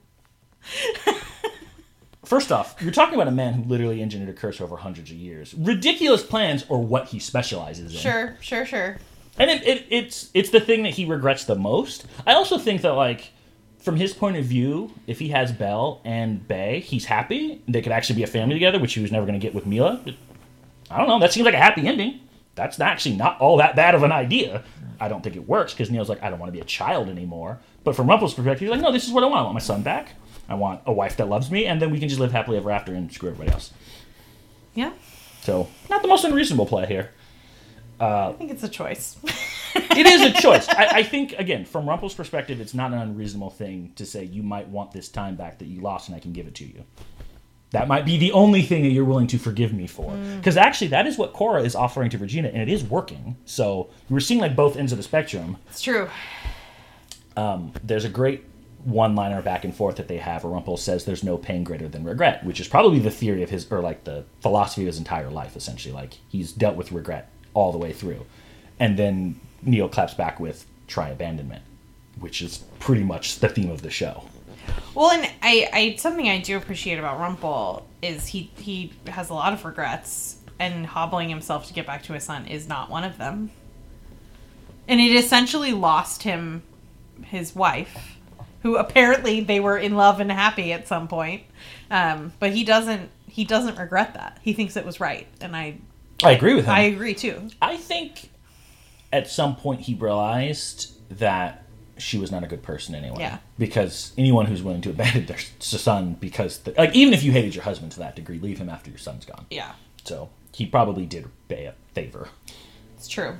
First off, you're talking about a man who literally engineered a curse over hundreds of years. Ridiculous plans or what he specializes in. Sure, sure, sure. and it, it, it's it's the thing that he regrets the most. I also think that like from his point of view, if he has Belle and Bae, he's happy. They could actually be a family together, which he was never going to get with Milah. I don't know. That seems like a happy ending. That's actually not all that bad of an idea. I don't think it works because Neal's like, I don't want to be a child anymore. But from Rumple's perspective, he's like, no, this is what I want. I want my son back. I want a wife that loves me, and then we can just live happily ever after and screw everybody else. Yeah, So, not the most unreasonable play here. I think it's a choice. *laughs* it is a choice. I, I think *laughs* again, from Rumple's perspective, it's not an unreasonable thing to say you might want this time back that you lost, and I can give it to you. That might be the only thing that you're willing to forgive me for, mm. because actually, that is what Cora is offering to Regina, and it is working. So we're seeing like both ends of the spectrum. it's true. Um, there's a great one liner back and forth that they have, Rumple says there's no pain greater than regret, which is probably the theory of his, or like the philosophy of his entire life, essentially. Like he's dealt with regret all the way through. And then Neal claps back with try abandonment, which is pretty much the theme of the show. Well, and I, I something I do appreciate about Rumple is he he has a lot of regrets, and hobbling himself to get back to his son is not one of them. And it essentially lost him his wife, who apparently they were in love and happy at some point. Um, but he doesn't he doesn't regret that. He thinks it was right, and I I agree with him. I agree too. I think at some point he realized that she was not a good person anyway. Yeah. Because anyone who's willing to abandon *laughs* their son because, the, like, even if you hated your husband to that degree, leave him after your son's gone. Yeah, So he probably did Bae a favor it's true.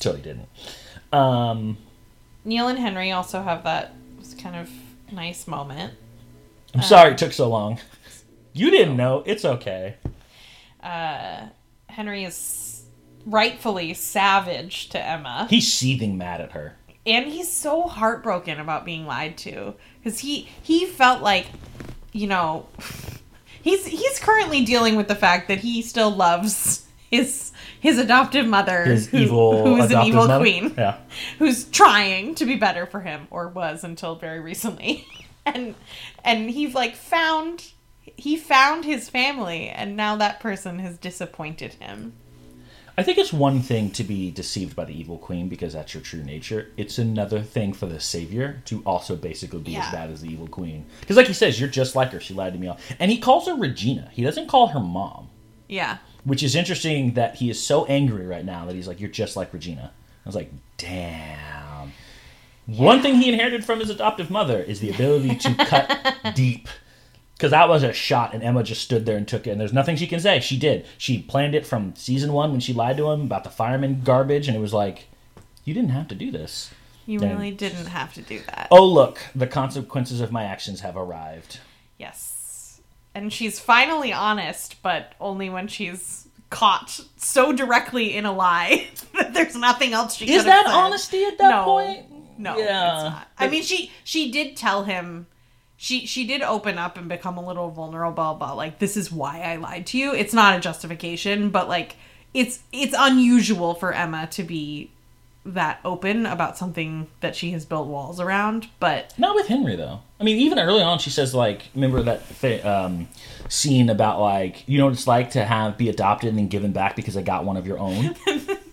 till he didn't. Um, Neal and Henry also have that kind of nice moment. I'm sorry it took so long. You didn't know. It's okay. uh, Henry is rightfully savage to Emma, He's seething mad at her. And he's so heartbroken about being lied to because he he felt like, you know, *laughs* he's he's currently dealing with the fact that he still loves his his adoptive mother, His who- evil who is an evil mother? queen, Yeah. *laughs* who's trying to be better for him or was until very recently, *laughs* and and he's like found. He found his family, and now that person has disappointed him. I think it's one thing to be deceived by the evil queen because that's your true nature. It's another thing for the savior to also basically be Yeah. as bad as the evil queen. Because, like he says, you're just like her. She lied to me. all And he calls her Regina. He doesn't call her mom, Yeah. which is interesting that he is so angry right now that he's like, "You're just like Regina." I was like, "Damn." One thing he inherited from his adoptive mother is the ability to cut *laughs* deep. Because that was a shot, and Emma just stood there and took it, and there's nothing she can say. She did. She planned it from season one when she lied to him about the fireman garbage, and it was like, you didn't have to do this. You Damn. really didn't have to do that. Oh, look, the consequences of my actions have arrived. Yes. And she's finally honest, but only when she's caught so directly in a lie *laughs* that there's nothing else she Is that said. honesty at that No. point? No, Yeah. it's not. I mean, she she did tell him. She she did open up and become a little vulnerable about like this is why I lied to you. It's not a justification, but like it's it's unusual for Emma to be that open about something that she has built walls around. But Not with Henry though. I mean, even early on, she says like, remember that th- um, scene about like, you know what it's like to have be adopted and then given back because I got one of your own. *laughs*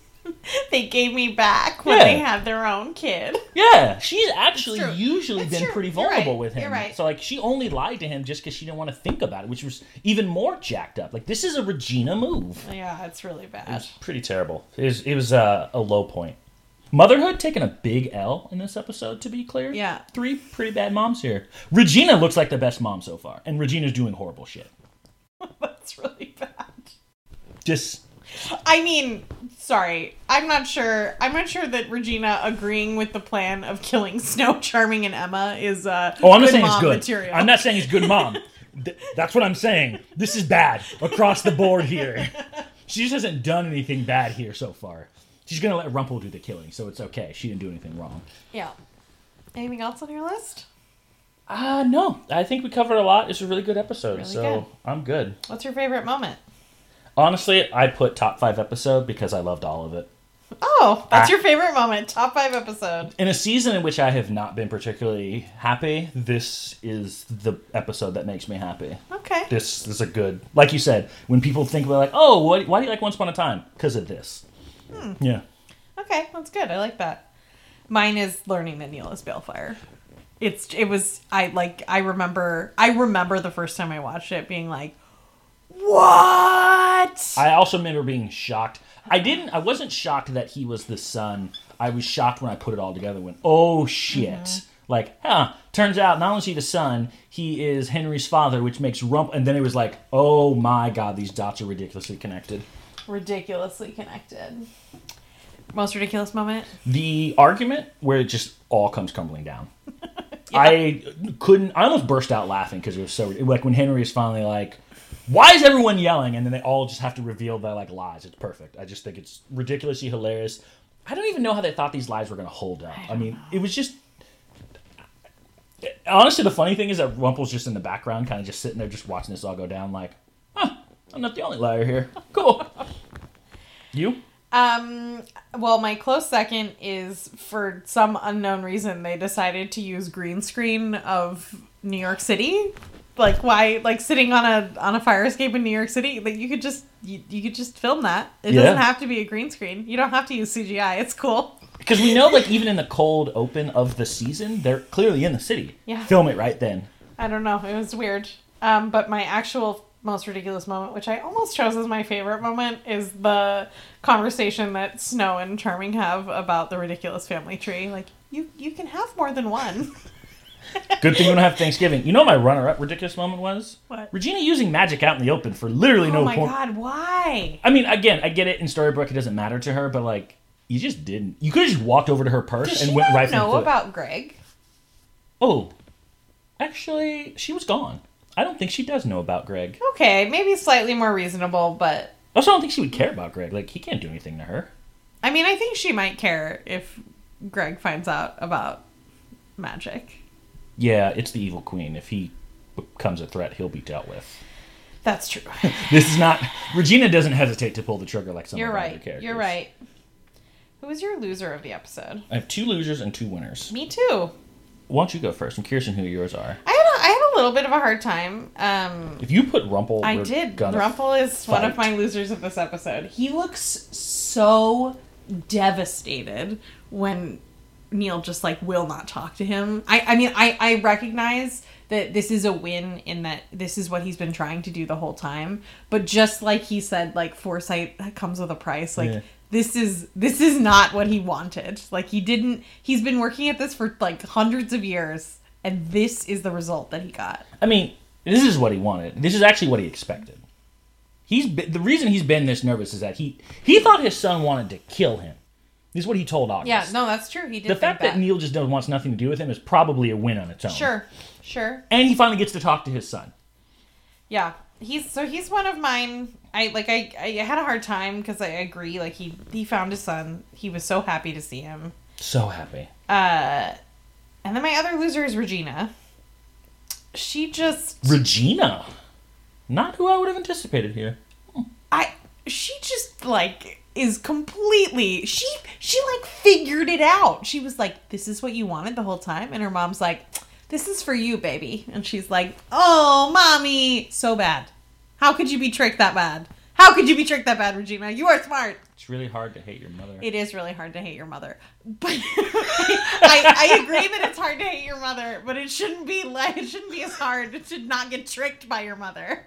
*laughs* they gave me back when Yeah. they had their own kid. yeah, she's actually usually It's been true. pretty vulnerable right. with him. Right. So like, she only lied to him just because she didn't want to think about it, which was even more jacked up. Like, this is a Regina move. Yeah, it's really bad. was pretty terrible. It was, it was uh, a low point. Motherhood taking a big L in this episode, to be clear. Yeah. Three pretty bad moms here. Regina looks like the best mom so far, and Regina's doing horrible shit. *laughs* That's really bad. Just I mean, sorry. I'm not sure. I'm not sure that Regina agreeing with the plan of killing *laughs* Snow Charming and Emma is uh oh, I'm not saying it's good. material. I'm not saying it's good mom. Th- That's what I'm saying. This is bad across the board here. She just hasn't done anything bad here so far. She's gonna let Rumple do the killing, so it's okay. She didn't do anything wrong. Yeah. Anything else on your list? Uh no. I think we covered a lot. It's a really good episode, Really so good. I'm good. What's your favorite moment? Honestly, I put top five episode because I loved all of it. Oh, that's Ah. your favorite moment. Top five episode. In a season in which I have not been particularly happy, this is the episode that makes me happy. Okay. This is a good, like you said, when people think about like, oh, what, why do you like Once Upon a Time? Because of this. Hmm. Yeah. Okay, that's good. I like that. Mine is learning that Neal is Baelfire. It's it was I like I remember I remember the first time I watched it being like, what? I also remember being shocked. I didn't. I wasn't shocked that he was the son. I was shocked when I put it all together. When oh shit, Mm-hmm. like huh? Turns out not only is he the son, he is Henry's father, which makes Rump. And then it was like, oh my god, these dots are ridiculously connected. Ridiculously connected. Most ridiculous moment. The argument where it just all comes crumbling down. *laughs* I couldn't. I almost burst out laughing because it was so like when Henry is finally like, "Why is everyone yelling?" and then they all just have to reveal their like lies. It's perfect. I just think it's ridiculously hilarious. I don't even know how they thought these lies were going to hold up. I, mean, it was just honestly, the funny thing is that Rumple's just in the background, kind of just sitting there, just watching this all go down. Like, huh, I'm not the only liar here. *laughs* Cool. you? Um, well, my close second is for some unknown reason they decided to use green screen of New York City. Like why like sitting on a on a fire escape in New York City, like you could just you, you could just film that. It Yeah. doesn't have to be a green screen. You don't have to use CGI. It's cool. Because we know, like, even in the cold open of the season, they're clearly in the city. Yeah. Film it right then. I don't know. It was weird. Um, but my actual most ridiculous moment, which I almost chose as my favorite moment, is the conversation that Snow and Charming have about the ridiculous family tree. Like you, you can have more than one. *laughs* Good thing we don't have Thanksgiving. You know, what my runner-up ridiculous moment was What? Regina using magic out in the open for literally oh no Oh my point. god, why? I mean, again, I get it in Storybrooke; it doesn't matter to her, but like, you just didn't. You could have just walked over to her purse Does and she went right from know the about Greg? Oh, actually, she was gone. I don't think she does know about Greg. Okay, maybe slightly more reasonable, but Also, I don't think she would care about Greg. Like, he can't do anything to her. I mean, I think she might care if Greg finds out about magic. Yeah, it's the evil queen. If he becomes a threat, he'll be dealt with. That's true. *laughs* This is not. Regina doesn't hesitate to pull the trigger like some You're of other right. characters. You're right. Who was your loser of the episode? I have two losers and two winners. Me too. Why don't you go first? I'm curious on who yours are. I had a, I had a little bit of a hard time. Um, If you put Rumple, I did. Rumple is one of my losers of this episode. He looks so devastated when Neal just like will not talk to him. I, I mean, I, I recognize that this is a win in that this is what he's been trying to do the whole time. But just like he said, like foresight comes with a price. Like Yeah. this is this is not what he wanted. Like he didn't. He's been working at this for like hundreds of years, and this is the result that he got. I mean, this is what he wanted. This is actually what he expected. He's been, the reason he's been this nervous is that he he thought his son wanted to kill him. This is what he told August. Yeah, no, that's true. He did. That. The fact that. that Neal just wants nothing to do with him is probably a win on its own. Sure, sure. And he finally gets to talk to his son. Yeah, he's so he's one of mine. I like I I had a hard time because I agree. Like he he found his son. He was so happy to see him. So happy. Uh, and then my other loser is Regina. She just Regina. Not who I would have anticipated here. I she just like is completely she she like figured it out. She was like, "This is what you wanted the whole time," and her mom's like, "This is for you, baby," and she's like, "Oh, mommy, so bad. How could you be tricked that bad? How could you be tricked that bad, Regina? You are smart." It's really hard to hate your mother. It is really hard to hate your mother, but *laughs* I, I agree that it's hard to hate your mother, but it shouldn't be like it shouldn't be as hard to not get tricked by your mother.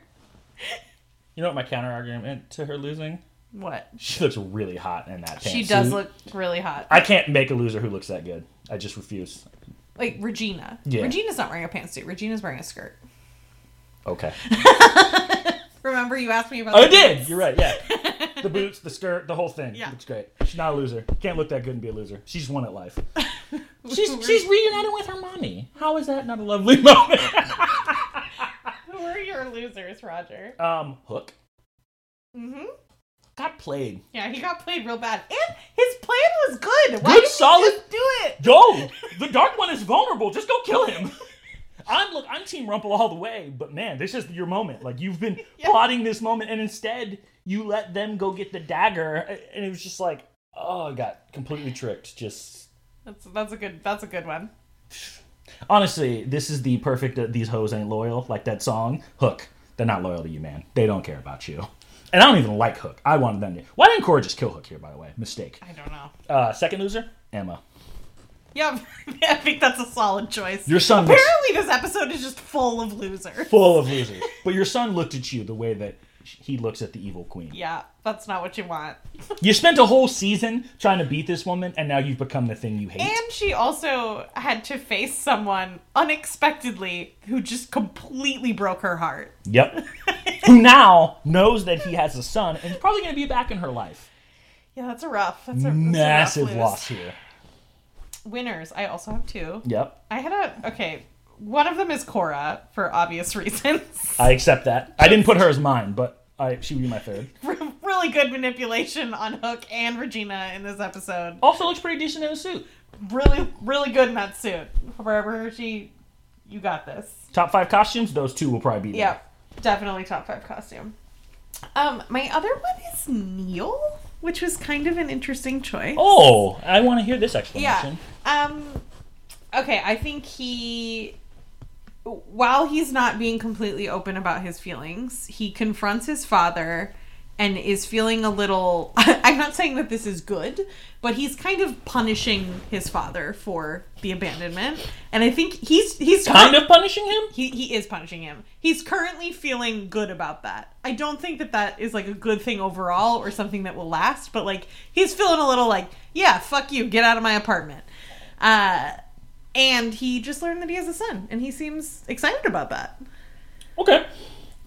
you know what my counter argument to her losing? What? She looks really hot in that She pantsuit. does look really hot. I can't make a loser who looks that good. I just refuse. like Regina. Yeah. Regina's not wearing a pantsuit. Regina's wearing a skirt. Okay. *laughs* Remember you asked me about Oh, I the did. boots? You're right. Yeah. *laughs* the boots, the skirt, the whole thing. Yeah. Looks great. She's not a loser. Can't look that good and be a loser. She's won at life. *laughs* She's she's reunited with her mommy. How is that not a lovely moment? Who are your losers, Roger? um, Hook Mm-hmm. Got played. Yeah, he got played real bad. And his plan was good. Why Good, solid- do it? Go. *laughs* The dark one is vulnerable. Just go kill him. I'm look. I'm Team Rumple all the way, but man, this is your moment. Like you've been *laughs* Yeah. plotting this moment, and instead you let them go get the dagger, and it was just like, oh, I got completely tricked. Just That's that's a good that's a good one. honestly, this is the perfect. Uh, These hoes ain't loyal, like that song. Hook. They're not loyal to you, man. They don't care about you. And I don't even like Hook. I wanted them to. Why didn't Cora just kill Hook here? By the way, mistake. I don't know. Uh, second loser, Emma. Yeah, *laughs* I think that's a solid choice. Your son Apparently, this episode is just full of losers. Full of *laughs* losers. But your son looked at you the way that he looks at the evil queen. Yeah, that's not what you want. *laughs* You spent a whole season trying to beat this woman, and now you've become the thing you hate. And she also had to face someone unexpectedly who just completely broke her heart. Yep. *laughs* Who now knows that he has a son and is probably going to be back in her life. Yeah, that's a rough. That's a that's a rough Massive loss here. Winners. I also have two. Yep. I had a okay. One of them is Cora for obvious *laughs* reasons. I accept that. I didn't put her as mine, but I, she would be my third. *laughs* really good manipulation on Hook and Regina in this episode. Also looks pretty decent in a suit. Really, really good in that suit. Wherever she You got this. Top five costumes, those two will probably be there. Yep, definitely top five costume. Um, my other one is Neal, which was kind of an interesting choice. Oh, I want to hear this explanation. yeah. explanation. Um, okay, I think he, while he's not being completely open about his feelings, he confronts his father and is feeling a little. *laughs* I'm not saying that this is good, but he's kind of punishing his father for the abandonment, and I think he's he's Kind of punishing him? he, he is punishing him. He's currently feeling good about that. I don't think that that is like a good thing overall or something that will last, but like he's feeling a little like, yeah, fuck you, get out of my apartment. Uh, and he just learned that he has a son, and he seems excited about that. Okay.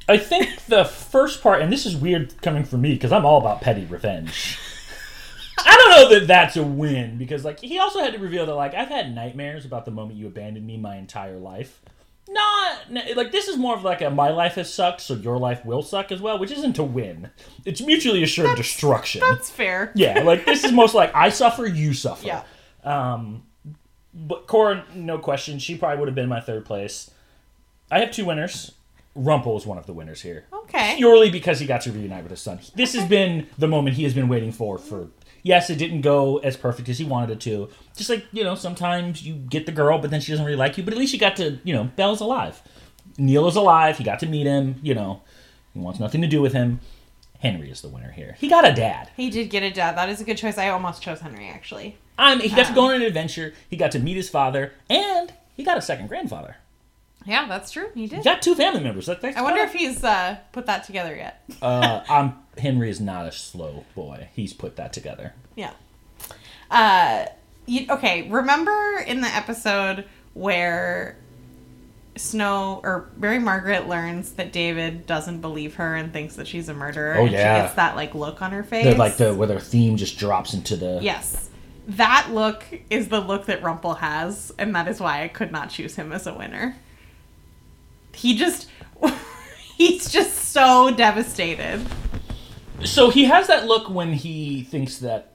I think the first part, and this is weird coming from me because I'm all about petty revenge. I don't know that that's a win because, like, he also had to reveal that, like, I've had nightmares about the moment you abandoned me my entire life. Not like this is more of like a my life has sucked, so your life will suck as well, which isn't a win. It's mutually assured destruction. That's fair. Yeah, like this is most like I suffer, you suffer. Yeah. Um, but Cora, no question, she probably would have been my third place. I have two winners. Rumple is one of the winners here. Okay. Purely because he got to reunite with his son. This has been the moment he has been waiting for. For yes, it didn't go as perfect as he wanted it to. Just like you know, sometimes you get the girl, but then she doesn't really like you. But at least you got to, you know, Belle's alive. Neal is alive. He got to meet him. You know, he wants nothing to do with him. Henry is the winner here. He got a dad. He did get a dad. That is a good choice. I almost chose Henry, actually. I'm, he got to go on an adventure. He got to meet his father, and he got a second grandfather. Yeah, that's true. He did. He got two family members. That, that's I wonder if he's uh, put that together yet. uh, *laughs* I'm, Henry is not a slow boy. He's put that together. Yeah. Uh, you, okay. Remember in the episode where Snow or Mary Margaret learns that David doesn't believe her and thinks that she's a murderer. Oh, and yeah. She gets that like look on her face. The, like the where their theme just drops into the. Yes. That look is the look that Rumple has, and that is why I could not choose him as a winner. He just. *laughs* He's just so devastated. So he has that look when he thinks that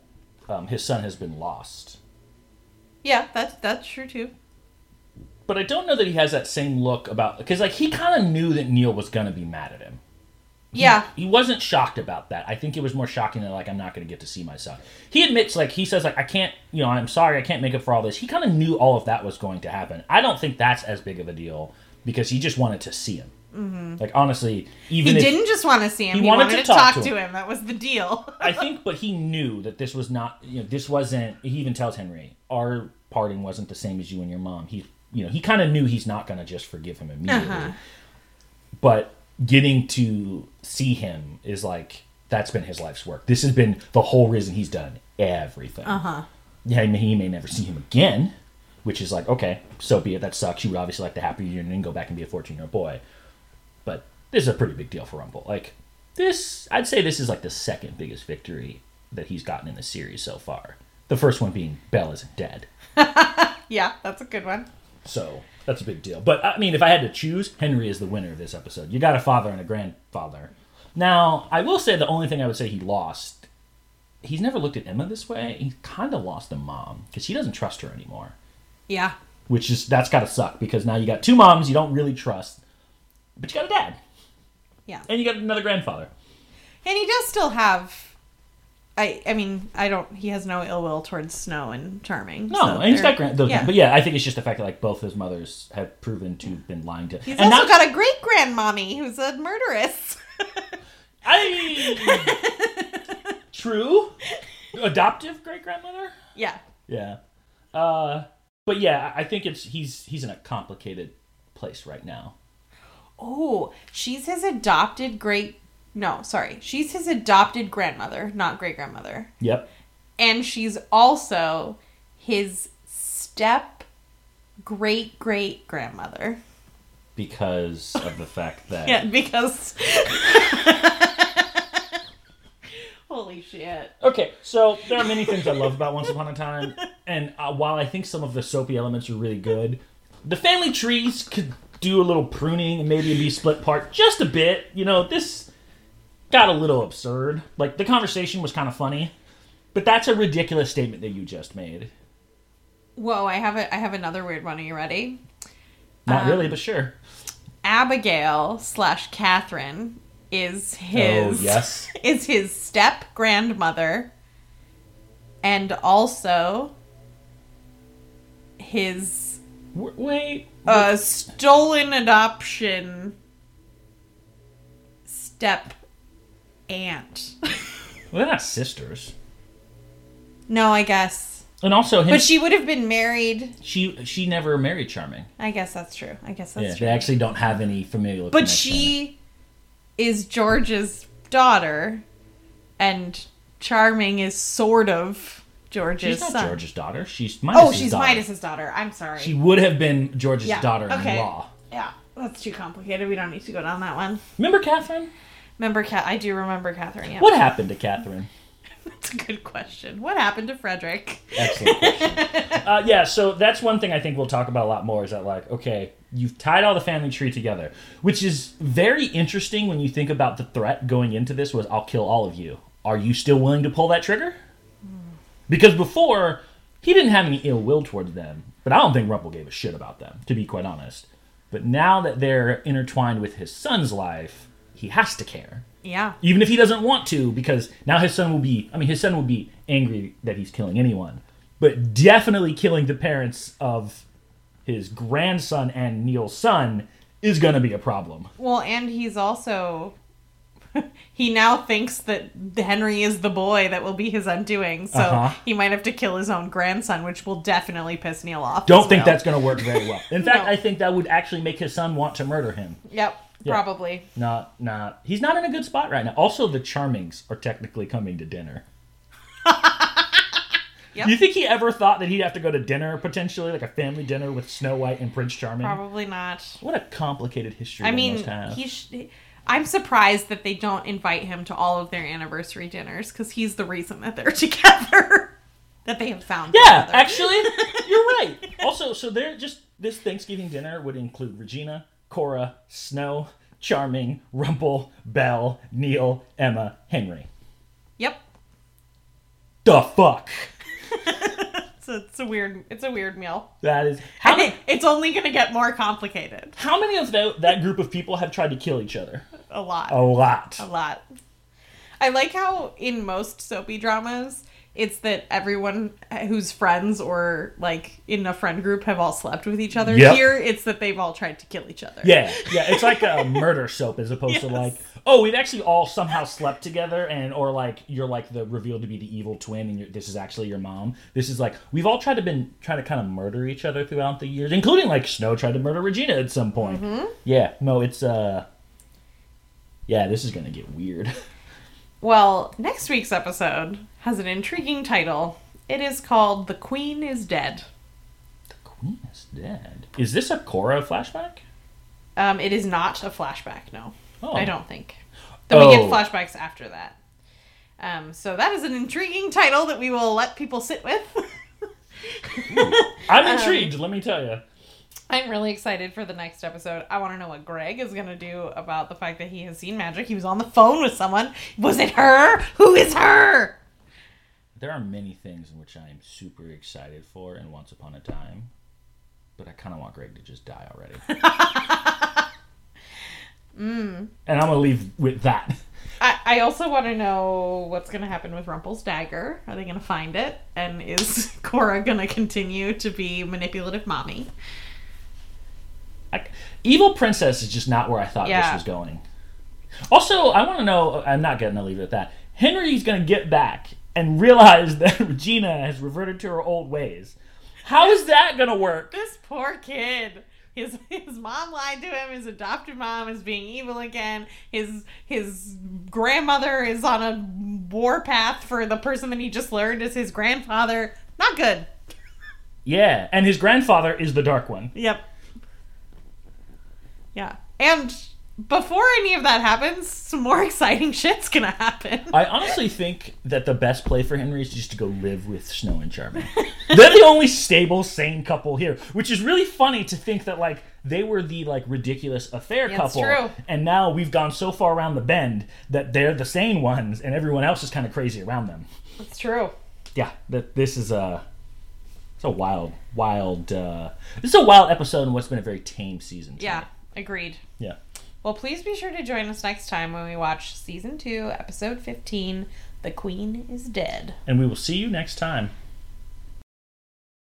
um, his son has been lost. Yeah, that's that's true too. But I don't know that he has that same look about because like he kind of knew that Neal was gonna be mad at him. Yeah. He wasn't shocked about that. I think it was more shocking that like I'm not going to get to see my son. He admits like he says like I can't, you know, I'm sorry, I can't make up for all this. He kind of knew all of that was going to happen. I don't think that's as big of a deal because he just wanted to see him. Mm-hmm. Like honestly, even He didn't just want to see him. He He, wanted wanted, to to, talk talk, to to him. him. That was the deal. I think, but he knew that this was not, you know, this wasn't. He even tells Henry, our parting wasn't the same as you and your mom. He, you know, he kind of knew he's not going to just forgive him immediately. Uh-huh. But getting to see him is like that's been his life's work. This has been the whole reason he's done everything. Uh huh. Yeah, he may never see him again, which is like okay, so be it. That sucks. You would obviously like the happy reunion and go back and be a fourteen-year-old boy. But this is a pretty big deal for Rumple. Like this, I'd say this is like the second biggest victory that he's gotten in the series so far. The first one being Belle isn't dead. *laughs* Yeah, that's a good one. So that's a big deal. But I mean, if I had to choose, Henry is the winner of this episode. You got a father and a grandfather. Now, I will say the only thing I would say he lost, he's never looked at Emma this way. He kind of lost a mom because he doesn't trust her anymore. Yeah. Which is that's got to suck because now you got two moms you don't really trust, but you got a dad Yeah. and you got another grandfather. And he does still have. I I mean I don't. He has no ill will towards Snow and Charming. No, so and he's got grand. Those, yeah. But yeah, I think it's just the fact that like both his mothers have proven to have been lying to. He's and also not- got a great grandmommy who's a murderess. *laughs* I *laughs* true adoptive great grandmother. yeah. Yeah, uh, but yeah, I think it's he's he's in a complicated place right now. Oh, she's his adopted great. No, sorry, she's his adopted grandmother, not great grandmother, Yep. and she's also his step great great grandmother. Because of the fact *laughs* that Yeah, because. *laughs* Holy shit. Okay, so there are many things I love about Once Upon a Time, and uh, while I think some of the soapy elements are really good, the family trees could do a little pruning and maybe be split apart just a bit. You know, this got a little absurd. Like the conversation was kind of funny, but that's a ridiculous statement that you just made. Whoa, I have a, I have another weird one. Are you ready? Not Um, really, but sure. Abigail slash Catherine is his Oh, yes. *laughs* is his step grandmother and also his Wait. uh, stolen adoption step aunt. Well, they're not sisters. no, I guess. And also, him, But she would have been married. she she never married Charming. I guess that's true. I guess that's yeah, true. they actually don't have any familial. But she is George's daughter, and Charming is sort of George's she's not son. George's daughter. She's oh, Midas's oh, she's daughter. Midas's daughter. I'm sorry. She would have been George's Yeah, daughter in okay. law. yeah, that's too complicated. We don't need to go down that one. Remember Catherine? Remember, Cat? I do remember Catherine. Yeah, What happened to Catherine? *laughs* That's a good question. What happened to Frederick? Excellent question. *laughs* uh, yeah, so that's one thing I think we'll talk about a lot more is that, like, okay, you've tied all the family tree together, which is very interesting when you think about the threat going into this was, I'll kill all of you. Are you still willing to pull that trigger? Because before, he didn't have any ill will towards them, but I don't think Rumple gave a shit about them, to be quite honest. But now that they're intertwined with his son's life, he has to care Yeah. even if he doesn't want to because now his son will be i mean his son will be angry that he's killing anyone but definitely killing the parents of his grandson and neal's son is going to be a problem Well, and he's also. *laughs* he now thinks that Henry is the boy that will be his undoing, so Uh-huh. he might have to kill his own grandson, which will definitely piss Neal off. don't think well. that's going to work very well in *laughs* fact No. i think that would actually make his son want to murder him Yep, Yeah. probably. not not he's not in a good spot right now also the charmings are technically coming to dinner *laughs* Yep. you think he ever thought that he'd have to go to dinner potentially like a family dinner with snow white and prince charming Probably not. what a complicated history I mean, he. Sh- I'm surprised that they don't invite him to all of their anniversary dinners because he's the reason that they're *laughs* together. that they have found. Yeah, actually, you're right. *laughs* Also, so they're just this Thanksgiving dinner would include Regina, Cora, Snow, Charming, Rumple, Belle, Neal, Emma, Henry. Yep. The fuck? *laughs* It's a, it's a weird. It's a weird meal. That is how many, it's only gonna get more complicated. how many of tho- that group of people have tried to kill each other? A lot. A lot. A lot. I like how in most soapy dramas, it's that everyone who's friends or like in a friend group have all slept with each other. Yep. Here, it's that they've all tried to kill each other. Yeah, yeah, it's like a *laughs* murder soap as opposed to like, oh, we've actually all somehow slept together, and or like you're like the revealed to be the evil twin, and you're, this is actually your mom. This is like we've all tried to been trying to kind of murder each other throughout the years, including like Snow tried to murder Regina at some point. Yeah, no, it's uh, yeah, this is gonna get weird. *laughs* Well, next week's episode has an intriguing title. It is called "The Queen is Dead." The Queen is dead. Is this a Cora flashback? Um, it is not a flashback. No, Oh. I don't think. Then we get Oh. flashbacks after that. Um, so that is an intriguing title that we will let people sit with. I'm *laughs* Um, intrigued. let me tell you. I'm really excited for the next episode. I want to know what Greg is going to do about the fact that he has seen magic. He was on the phone with someone. Was it her? Who is her? There are many things in which I am super excited for in Once Upon a Time, but I kind of want Greg to just die already. *laughs* Mm. And I'm gonna leave with that. I, I also want to know what's going to happen with Rumple's dagger. Are they going to find it? And is Cora going to continue to be manipulative mommy? I, Evil Princess is just not where I thought Yeah. this was going. Also, I want to know. I'm not gonna leave it at that. Henry's gonna get back and realize *laughs* that Regina has reverted to her old ways. How is that gonna work? This poor kid. His his mom lied to him. His adopted mom is being evil again. His his grandmother is on a war path for the person that he just learned is his grandfather. Not good. Yeah, and his grandfather is the Dark One. Yep. Yeah. And before any of that happens, some more *laughs* exciting shit's gonna happen. I honestly think that the best play for Henry is just to go live with Snow and Charming. *laughs* They're the only stable, sane couple here, which is really funny to think that like they were the like ridiculous affair Yeah, couple, true. and now we've gone so far around the bend that they're the sane ones, and everyone else is kind of crazy around them. It's true. Yeah, that this is uh It's a wild, wild. Uh, this is a wild episode in what's been a very tame season. to Yeah. Agreed. Yeah. Well, please be sure to join us next time when we watch season two, episode 15 The Queen is Dead. And we will see you next time.